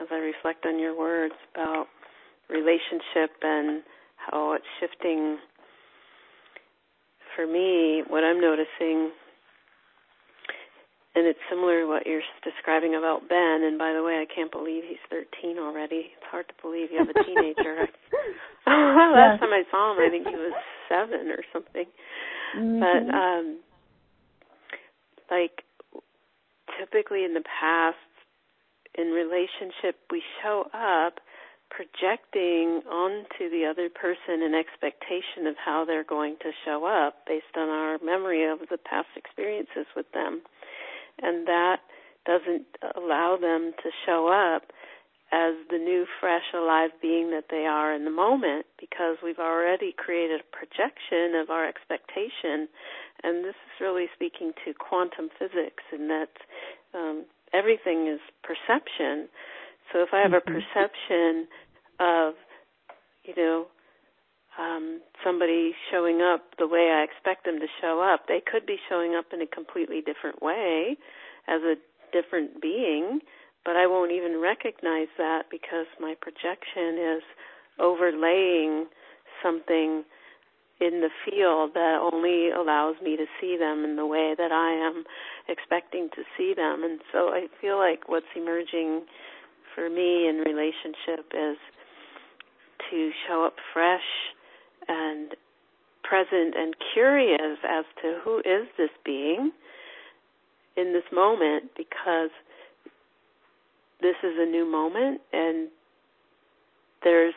Speaker 1: as I reflect on your words about relationship and how it's shifting. For me, what I'm noticing, and it's similar to what you're describing about Ben. And by the way, I can't believe he's 13 already. It's hard to believe you have a teenager. Last time I saw him, I think he was seven or something. Mm-hmm. But um, like typically in the past, in relationship, we show up projecting onto the other person an expectation of how they're going to show up based on our memory of the past experiences with them. And that doesn't allow them to show up as the new, fresh, alive being that they are in the moment because we've already created a projection of our expectation. And this is really speaking to quantum physics in that um, everything is perception. So if I have a mm-hmm. perception of, you know, um, somebody showing up the way I expect them to show up, they could be showing up in a completely different way as a different being, but I won't even recognize that because my projection is overlaying something in the field that only allows me to see them in the way that I am expecting to see them. And so I feel like what's emerging for me in relationship is to show up fresh and present and curious as to who is this being in this moment because this is a new moment and there's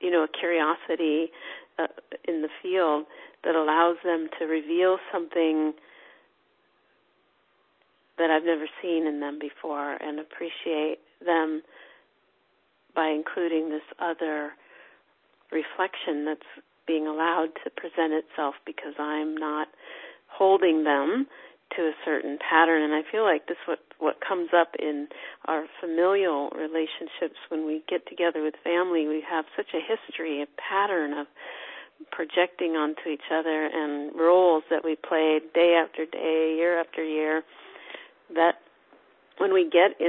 Speaker 1: you know a curiosity uh, in the field that allows them to reveal something that I've never seen in them before and appreciate them by including this other reflection that's being allowed to present itself because I'm not holding them to a certain pattern. And I feel like this what what comes up in our familial relationships when we get together with family we have such a history a pattern of projecting onto each other and roles that we played day after day year after year that when we get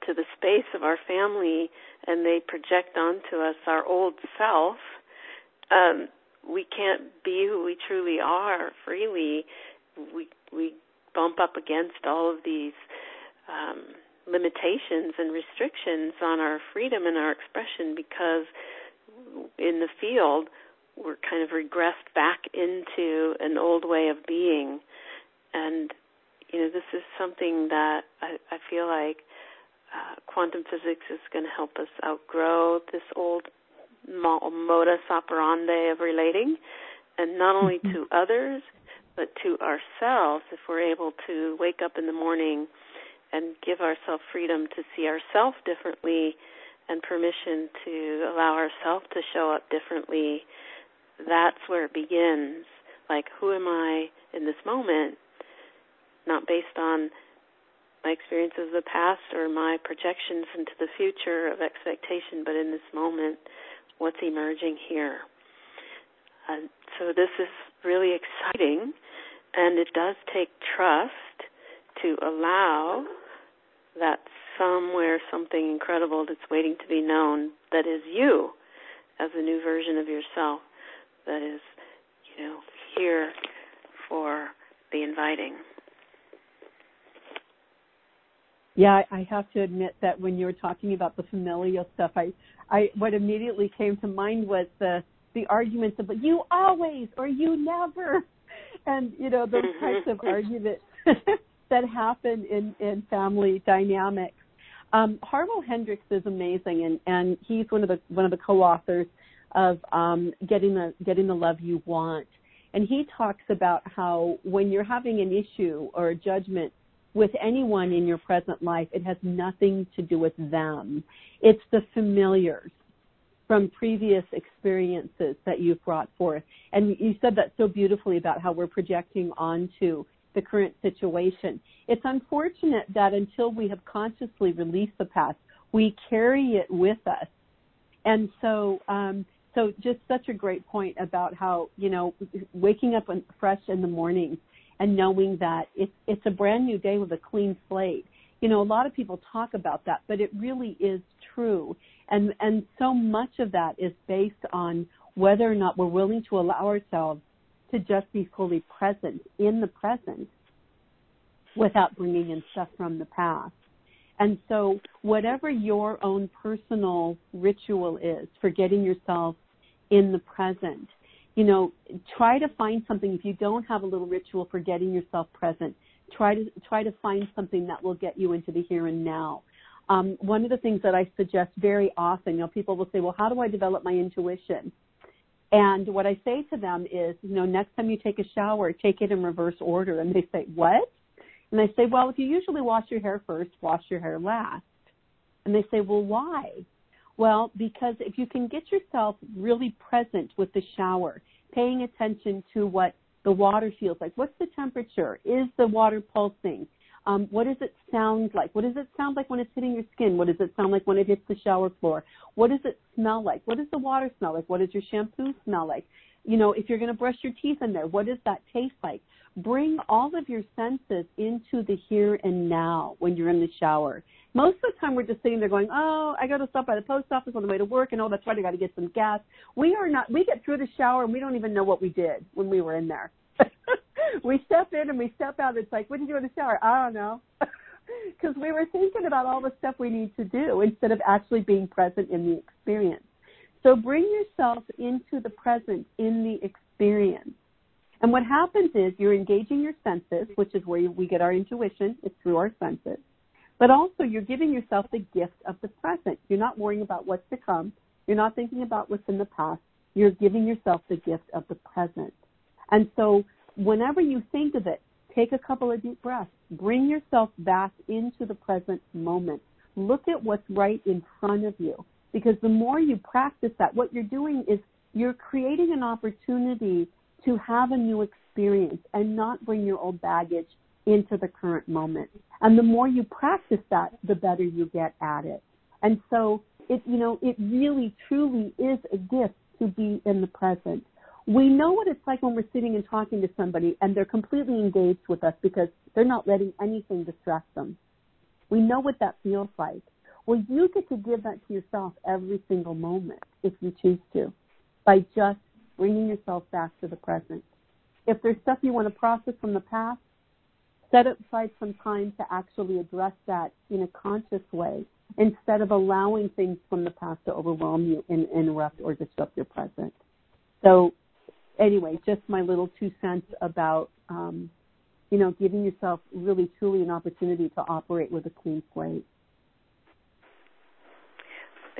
Speaker 1: into the space of our family and they project onto us our old self um we can't be who we truly are freely. We we bump up against all of these um, limitations and restrictions on our freedom and our expression because in the field we're kind of regressed back into an old way of being. And you know this is something that I, I feel like uh, quantum physics is going to help us outgrow this old modus operandi of relating and not only mm-hmm. to others but to ourselves if we're able to wake up in the morning and give ourselves freedom to see ourselves differently and permission to allow ourselves to show up differently, that's where it begins. Like, who am I in this moment? Not based on my experiences of the past or my projections into the future of expectation, but in this moment, what's emerging here. Uh, so this is really exciting, and it does take trust to allow that somewhere something incredible that's waiting to be known that is you as a new version of yourself that is, you know, here for the inviting.
Speaker 2: Yeah, I have to admit that when you were talking about the familial stuff, I, I, what immediately came to mind was the the arguments about you always or you never, and you know those mm-hmm. types of arguments that happen in in family dynamics. Um, Harville Hendrix is amazing, and and he's one of the one of the co-authors of um, getting the getting the love you want. And he talks about how when you're having an issue or a judgment with anyone in your present life, it has nothing to do with them. It's the familiars from previous experiences that you've brought forth. And you said that so beautifully about how we're projecting onto the current situation. It's unfortunate that until we have consciously released the past, we carry it with us. And so, um, so just such a great point about how, you know, waking up fresh in the morning and knowing that it's, it's a brand new day with a clean slate. You know, a lot of people talk about that, but it really is true. And, and so much of that is based on whether or not we're willing to allow ourselves to just be fully present in the present without bringing in stuff from the past. And so, whatever your own personal ritual is for getting yourself in the present, you know, try to find something. If you don't have a little ritual for getting yourself present, try to try to find something that will get you into the here and now. Um, one of the things that I suggest very often, you know, people will say, "Well, how do I develop my intuition?" And what I say to them is, you know, next time you take a shower, take it in reverse order. And they say, "What?" And I say, well, if you usually wash your hair first, wash your hair last. And they say, well, why? Well, because if you can get yourself really present with the shower, paying attention to what the water feels like, what's the temperature? Is the water pulsing? Um, what does it sound like? What does it sound like when it's hitting your skin? What does it sound like when it hits the shower floor? What does it smell like? What does the water smell like? What does your shampoo smell like? You know, if you're going to brush your teeth in there, what does that taste like? bring all of your senses into the here and now when you're in the shower. Most of the time we're just sitting there going, oh, I got to stop by the post office on the way to work and oh, that's right, I got to get some gas. We are not, we get through the shower and we don't even know what we did when we were in there. we step in and we step out. It's like, what did you do in the shower? I don't know. Because we were thinking about all the stuff we need to do instead of actually being present in the experience. So bring yourself into the present in the experience. And what happens is you're engaging your senses, which is where we get our intuition. It's through our senses. But also you're giving yourself the gift of the present. You're not worrying about what's to come. You're not thinking about what's in the past. You're giving yourself the gift of the present. And so whenever you think of it, take a couple of deep breaths. Bring yourself back into the present moment. Look at what's right in front of you. Because the more you practice that, what you're doing is you're creating an opportunity to have a new experience and not bring your old baggage into the current moment. And the more you practice that, the better you get at it. And so it, you know, it really truly is a gift to be in the present. We know what it's like when we're sitting and talking to somebody and they're completely engaged with us because they're not letting anything distract them. We know what that feels like. Well, you get to give that to yourself every single moment if you choose to by just bringing yourself back to the present. If there's stuff you want to process from the past, set aside some time to actually address that in a conscious way instead of allowing things from the past to overwhelm you and interrupt or disrupt your present. So anyway, just my little two cents about, um, you know, giving yourself really truly an opportunity to operate with a clean slate.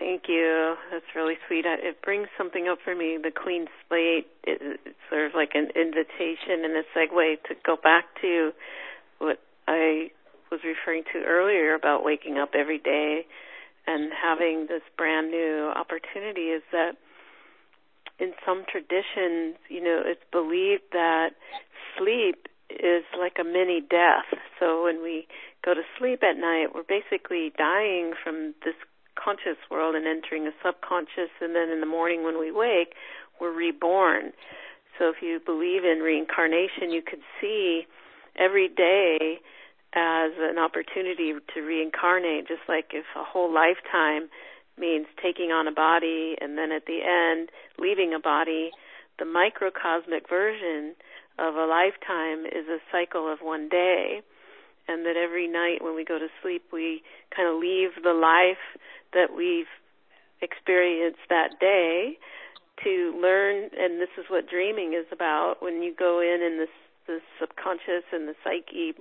Speaker 1: Thank you. That's really sweet. Uh, it brings something up for me. The clean slate it's sort of like an invitation and a segue to go back to what I was referring to earlier about waking up every day and having this brand new opportunity is that in some traditions, you know, it's believed that sleep is like a mini death. So when we go to sleep at night, we're basically dying from this conscious world and entering a subconscious, and then in the morning when we wake, we're reborn. So if you believe in reincarnation, you could see every day as an opportunity to reincarnate, just like if a whole lifetime means taking on a body and then at the end leaving a body, the microcosmic version of a lifetime is a cycle of one day and that every night when we go to sleep we kind of leave the life that we've experienced that day to learn and this is what dreaming is about. When you go in and this the subconscious and the psyche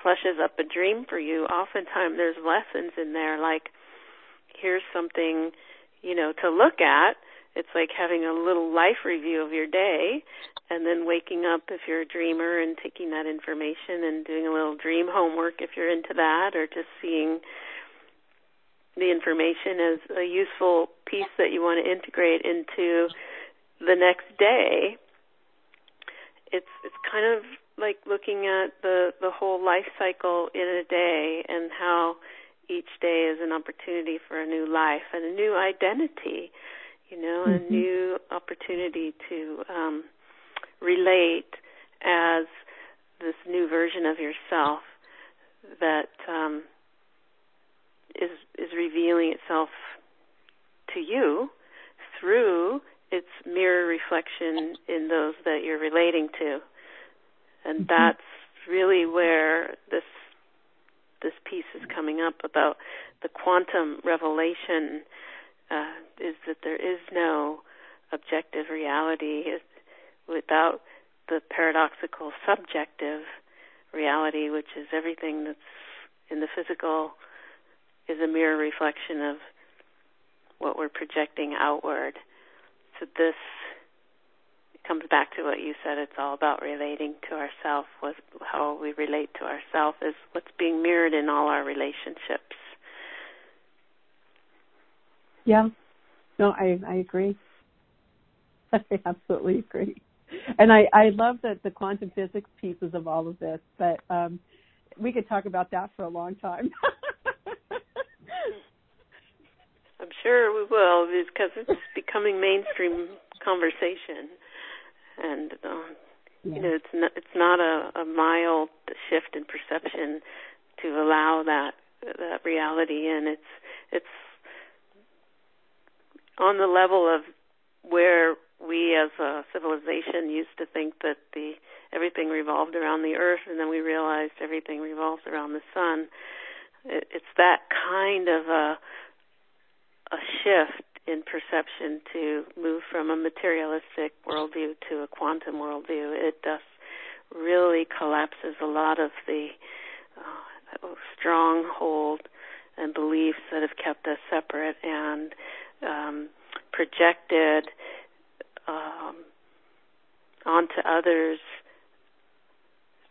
Speaker 1: flushes up a dream for you oftentimes there's lessons in there like here's something you know to look at it's like having a little life review of your day and then waking up if you're a dreamer and taking that information and doing a little dream homework if you're into that or just seeing the information as a useful piece that you want to integrate into the next day. It's it's kind of like looking at the the whole life cycle in a day and how each day is an opportunity for a new life and a new identity you know mm-hmm. a new opportunity to um relate as this new version of yourself that um, is is revealing itself to you through its mirror reflection in those that you're relating to, and mm-hmm. that's really where this this piece is coming up about the quantum revelation uh, is that there is no objective reality without the paradoxical subjective reality, which is everything that's in the physical is a mirror reflection of what we're projecting outward. So this comes back to what you said. It's all about relating to ourself. What, how we relate to ourself is what's being mirrored in all our relationships.
Speaker 2: Yeah. No, I I agree. I absolutely agree and I, I love the, the quantum physics pieces of all of this, but um, we could talk about that for a long time.
Speaker 1: I'm sure we will because it's becoming mainstream conversation, and um, yeah. you know it's not it's not a, a mild shift in perception to allow that that reality in. It's it's on the level of where we as a civilization used to think that the everything revolved around the earth and then we realized everything revolves around the sun. It, it's that kind of a a shift in perception to move from a materialistic worldview to a quantum worldview. It just really collapses a lot of the uh, stronghold and beliefs that have kept us separate. And um, projected um, onto others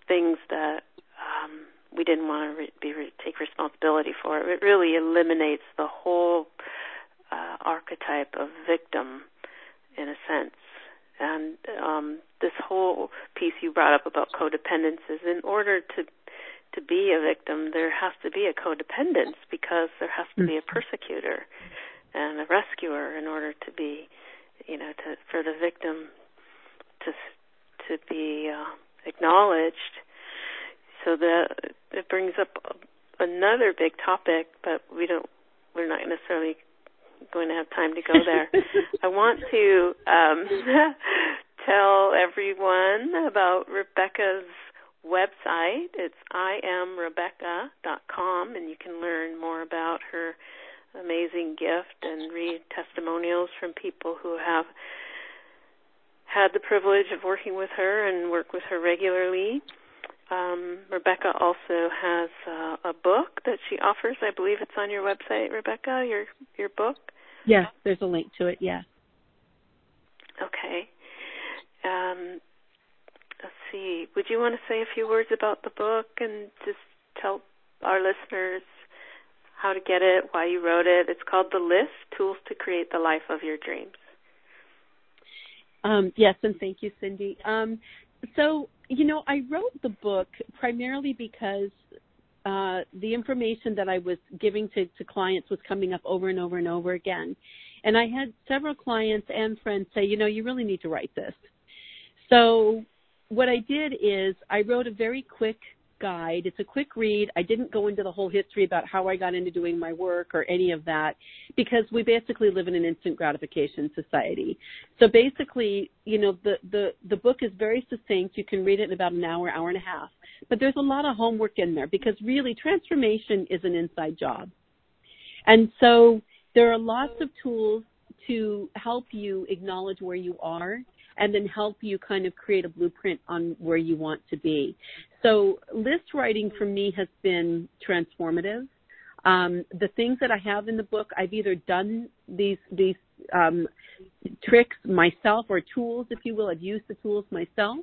Speaker 1: things that um, we didn't want to re- be re- take responsibility for. It really eliminates the whole uh, archetype of victim, in a sense. And um, this whole piece you brought up about codependence is in order to to be a victim, there has to be a codependence because there has to be a mm-hmm. persecutor and a rescuer in order to be you know, to for the victim to to be uh, acknowledged. So that it brings up another big topic, but we don't. We're not necessarily going to have time to go there. I want to um, tell everyone about Rebecca's website. It's iamrebecca.com, and you can learn more about her amazing gift and read testimonials from people who have had the privilege of working with her and work with her regularly. Um, Rebecca also has uh, a book that she offers. I believe it's on your website, Rebecca. Your your book.
Speaker 2: Yes, there's a link to it. Yes.
Speaker 1: Okay. Um, let's see. Would you want to say a few words about the book and just tell our listeners how to get it, why you wrote it. It's called The List Tools to Create the Life of Your Dreams.
Speaker 2: Um, yes, and thank you, Cindy. Um, so, you know, I wrote the book primarily because uh, the information that I was giving to, to clients was coming up over and over and over again. And I had several clients and friends say, you know, you really need to write this. So, what I did is I wrote a very quick guide. It's a quick read. I didn't go into the whole history about how I got into doing my work or any of that because we basically live in an instant gratification society. So basically, you know, the, the, the book is very succinct. You can read it in about an hour, hour and a half. But there's a lot of homework in there because really transformation is an inside job. And so there are lots of tools to help you acknowledge where you are and then help you kind of create a blueprint on where you want to be. So list writing for me has been transformative. Um, the things that I have in the book, I've either done these these um, tricks myself or tools, if you will. I've used the tools myself,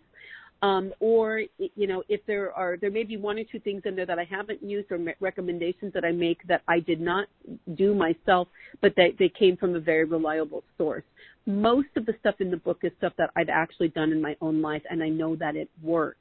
Speaker 2: um, or you know, if there are there may be one or two things in there that I haven't used or recommendations that I make that I did not do myself, but that they came from a very reliable source. Most of the stuff in the book is stuff that I've actually done in my own life, and I know that it works.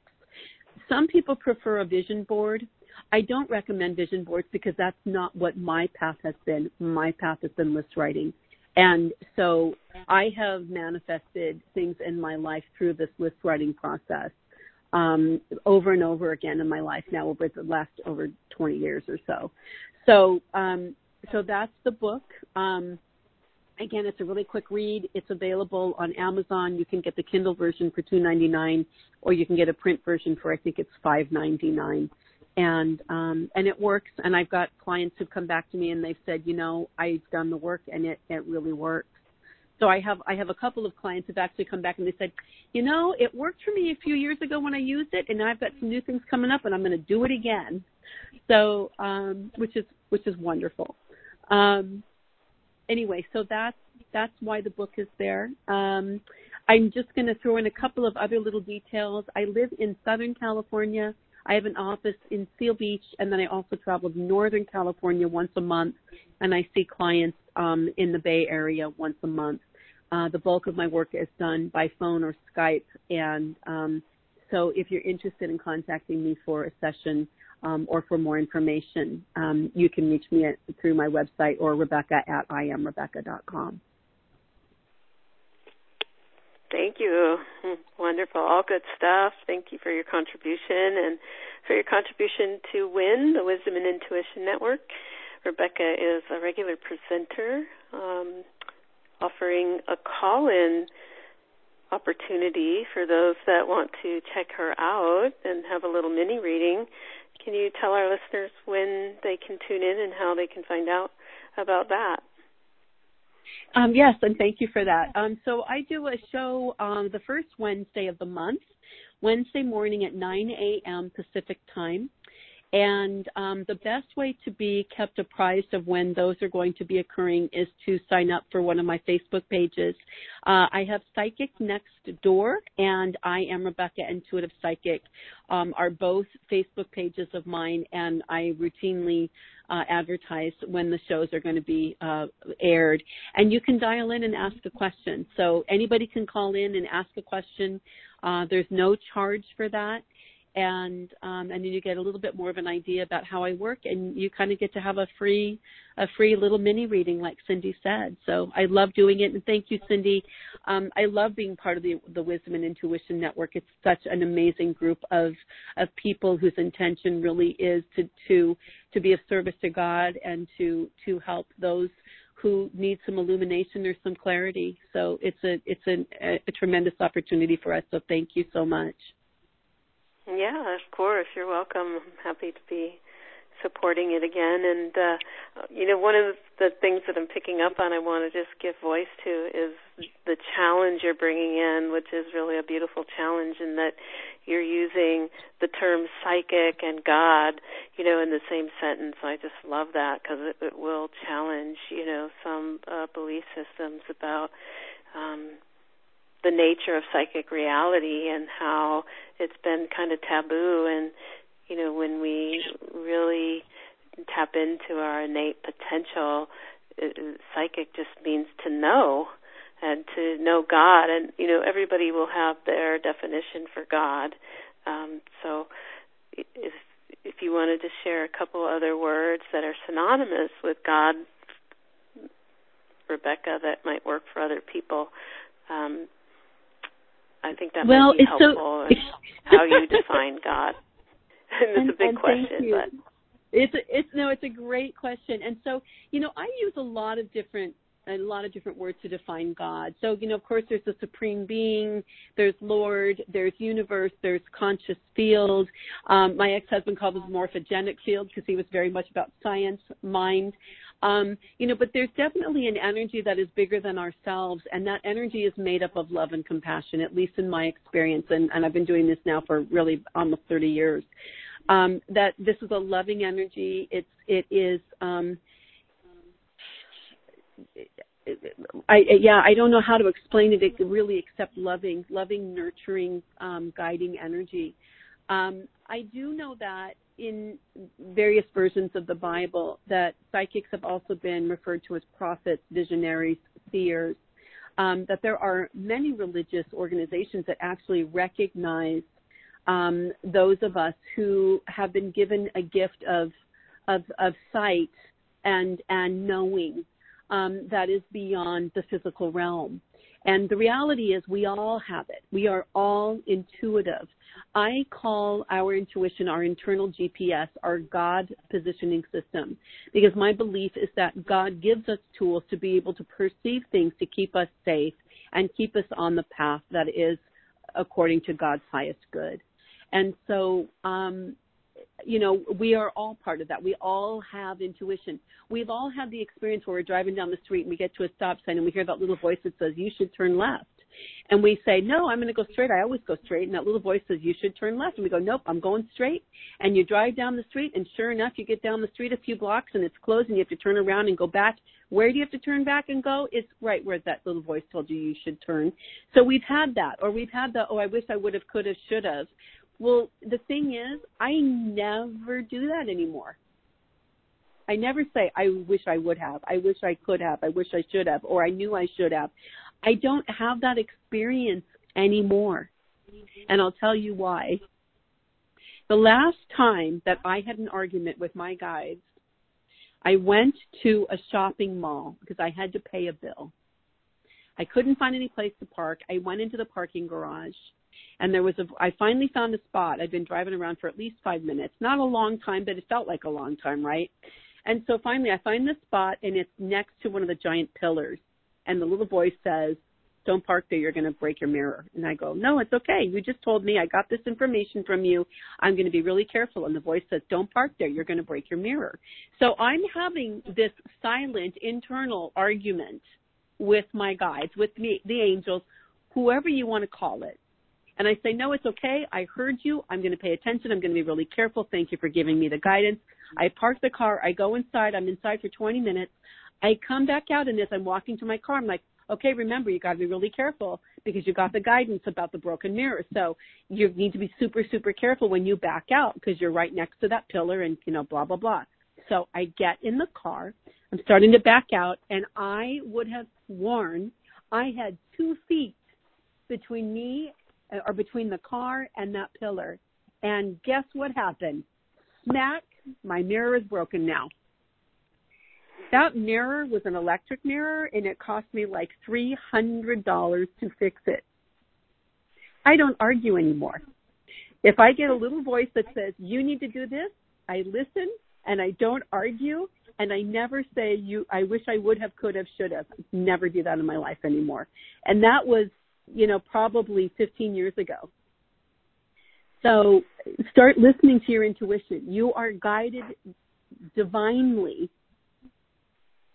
Speaker 2: Some people prefer a vision board. I don't recommend vision boards because that's not what my path has been. My path has been list writing. And so I have manifested things in my life through this list writing process um, over and over again in my life now over the last over 20 years or so. So, um, so that's the book. Um, again, it's a really quick read. It's available on Amazon. You can get the Kindle version for $2.99, or you can get a print version for I think it's $5.99 and um, and it works. And I've got clients who've come back to me and they've said, you know, I've done the work and it it really works. So I have I have a couple of clients who've actually come back and they said, you know, it worked for me a few years ago when I used it, and now I've got some new things coming up, and I'm going to do it again. So um, which is which is wonderful. Um, anyway, so that's that's why the book is there. Um, I'm just going to throw in a couple of other little details. I live in Southern California. I have an office in Seal Beach, and then I also travel to Northern California once a month, and I see clients um, in the Bay Area once a month. Uh, the bulk of my work is done by phone or Skype, and um, so if you're interested in contacting me for a session um, or for more information, um, you can reach me at, through my website or Rebecca at iamrebecca.com.
Speaker 1: Thank you. Wonderful. All good stuff. Thank you for your contribution and for your contribution to WIN, the Wisdom and Intuition Network. Rebecca is a regular presenter, um, offering a call in opportunity for those that want to check her out and have a little mini reading. Can you tell our listeners when they can tune in and how they can find out about that?
Speaker 2: Um, yes, and thank you for that. Um, so I do a show on the first Wednesday of the month, Wednesday morning at 9 a.m. Pacific time. And um, the best way to be kept apprised of when those are going to be occurring is to sign up for one of my Facebook pages. Uh, I have Psychic Next Door and I am Rebecca Intuitive Psychic um, are both Facebook pages of mine, and I routinely uh, advertise when the shows are going to be uh, aired. And you can dial in and ask a question. So anybody can call in and ask a question. Uh, there's no charge for that and um, and then you get a little bit more of an idea about how I work, and you kind of get to have a free a free little mini reading, like Cindy said. So I love doing it, and thank you, Cindy. Um, I love being part of the the Wisdom and Intuition Network. It's such an amazing group of of people whose intention really is to to to be of service to God and to to help those who need some illumination or some clarity. So it's a it's a, a tremendous opportunity for us. So thank you so much.
Speaker 1: Yeah, of course. You're welcome. I'm happy to be supporting it again. And uh, you know, one of the things that I'm picking up on, I want to just give voice to is the challenge you're bringing in, which is really a beautiful challenge, in that you're using the term psychic and God, you know, in the same sentence. I just love that because it, it will challenge, you know, some uh, belief systems about. Um, the nature of psychic reality and how it's been kind of taboo and you know when we really tap into our innate potential it, psychic just means to know and to know God. And you know everybody will have their definition for God. Um so if if you wanted to share a couple other words that are synonymous with God Rebecca that might work for other people um I think that
Speaker 2: well,
Speaker 1: might be helpful
Speaker 2: so,
Speaker 1: how you define God. and
Speaker 2: it's
Speaker 1: a big question, but
Speaker 2: it's a, it's no, it's a great question. And so, you know, I use a lot of different a lot of different words to define God. So, you know, of course, there's the supreme being, there's Lord, there's universe, there's conscious field. Um, my ex-husband called it morphogenic field because he was very much about science, mind. Um, you know, but there's definitely an energy that is bigger than ourselves, and that energy is made up of love and compassion, at least in my experience. And, and I've been doing this now for really almost 30 years. Um, that this is a loving energy. It's it is. Um, I yeah, I don't know how to explain it. It really except loving, loving, nurturing, um, guiding energy. Um, I do know that in various versions of the Bible that psychics have also been referred to as prophets, visionaries, seers. Um, that there are many religious organizations that actually recognize um, those of us who have been given a gift of of, of sight and and knowing um, that is beyond the physical realm. And the reality is, we all have it. We are all intuitive. I call our intuition our internal GPS, our God positioning system, because my belief is that God gives us tools to be able to perceive things to keep us safe and keep us on the path that is according to God's highest good. And so, um, you know, we are all part of that. We all have intuition. We've all had the experience where we're driving down the street and we get to a stop sign and we hear that little voice that says, you should turn left. And we say, no, I'm going to go straight. I always go straight. And that little voice says, you should turn left. And we go, nope, I'm going straight. And you drive down the street and sure enough, you get down the street a few blocks and it's closed and you have to turn around and go back. Where do you have to turn back and go? It's right where that little voice told you you should turn. So we've had that, or we've had the, oh, I wish I would have, could have, should have. Well, the thing is, I never do that anymore. I never say, I wish I would have, I wish I could have, I wish I should have, or I knew I should have. I don't have that experience anymore. And I'll tell you why. The last time that I had an argument with my guides, I went to a shopping mall because I had to pay a bill. I couldn't find any place to park. I went into the parking garage and there was a I finally found a spot. I'd been driving around for at least 5 minutes. Not a long time, but it felt like a long time, right? And so finally I find this spot and it's next to one of the giant pillars. And the little voice says, don't park there, you're going to break your mirror. And I go, no, it's okay. You just told me I got this information from you. I'm going to be really careful. And the voice says, don't park there, you're going to break your mirror. So I'm having this silent internal argument with my guides, with me, the angels, whoever you want to call it. And I say, no, it's okay. I heard you. I'm going to pay attention. I'm going to be really careful. Thank you for giving me the guidance. I park the car. I go inside. I'm inside for 20 minutes. I come back out and as I'm walking to my car, I'm like, okay, remember, you got to be really careful because you got the guidance about the broken mirror. So you need to be super, super careful when you back out because you're right next to that pillar and, you know, blah, blah, blah. So I get in the car. I'm starting to back out and I would have sworn I had two feet between me uh, or between the car and that pillar. And guess what happened? Smack, my mirror is broken now. That mirror was an electric mirror and it cost me like $300 to fix it. I don't argue anymore. If I get a little voice that says, you need to do this, I listen and I don't argue and I never say you I wish I would have, could have, should have. Never do that in my life anymore. And that was you know, probably 15 years ago. So start listening to your intuition. You are guided divinely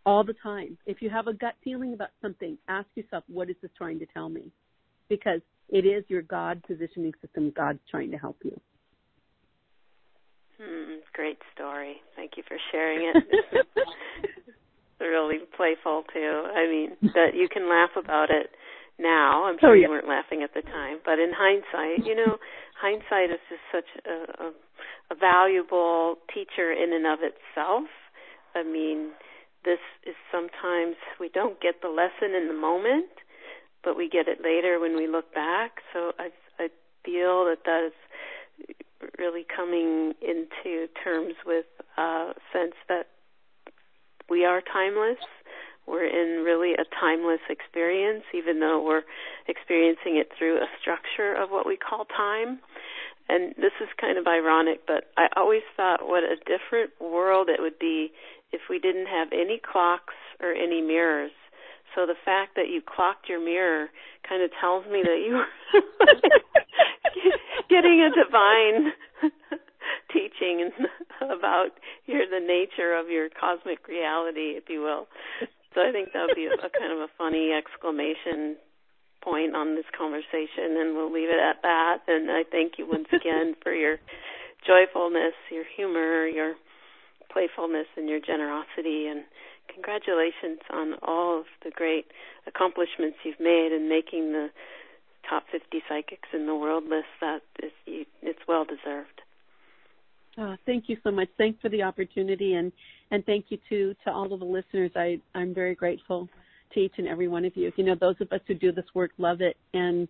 Speaker 2: all the time. If you have a gut feeling about something, ask yourself, what is this trying to tell me? Because it is your God positioning system. God's trying to help you.
Speaker 1: Hmm, great story. Thank you for sharing it. really playful too. I mean, that you can laugh about it now. I'm sure oh, yeah. you weren't laughing at the time, but in hindsight, you know, hindsight is just such a, a, a valuable teacher in and of itself. I mean, this is sometimes we don't get the lesson in the moment, but we get it later when we look back. So I, I feel that that is really coming into terms with a sense that we are timeless we're in really a timeless experience, even though we're experiencing it through a structure of what we call time. and this is kind of ironic, but I always thought what a different world it would be if we didn't have any clocks or any mirrors. So the fact that you clocked your mirror kind of tells me that you were getting a divine teaching about your the nature of your cosmic reality, if you will. So I think that would be a, a kind of a funny exclamation point on this conversation, and we'll leave it at that. And I thank you once again for your joyfulness, your humor, your playfulness, and your generosity. And congratulations on all of the great accomplishments you've made in making the top 50 psychics in the world list. That is, it's well deserved.
Speaker 2: Oh, thank you so much. Thanks for the opportunity, and and thank you to to all of the listeners. I I'm very grateful to each and every one of you. You know, those of us who do this work love it, and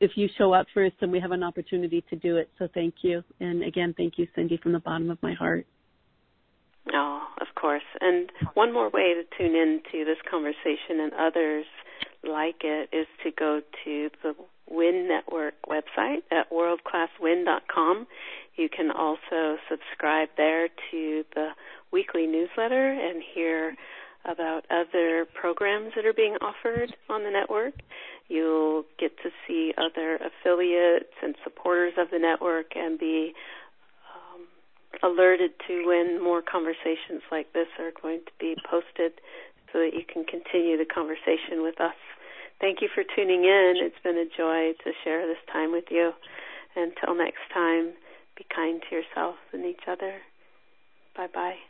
Speaker 2: if you show up for us, then we have an opportunity to do it. So thank you, and again, thank you, Cindy, from the bottom of my heart.
Speaker 1: Oh, of course. And one more way to tune in to this conversation and others like it is to go to the WIN Network website at worldclasswin.com. You can also subscribe there to the weekly newsletter and hear about other programs that are being offered on the network. You'll get to see other affiliates and supporters of the network and be alerted to when more conversations like this are going to be posted so that you can continue the conversation with us. Thank you for tuning in. It's been a joy to share this time with you. Until next time, be kind to yourself and each other. Bye bye.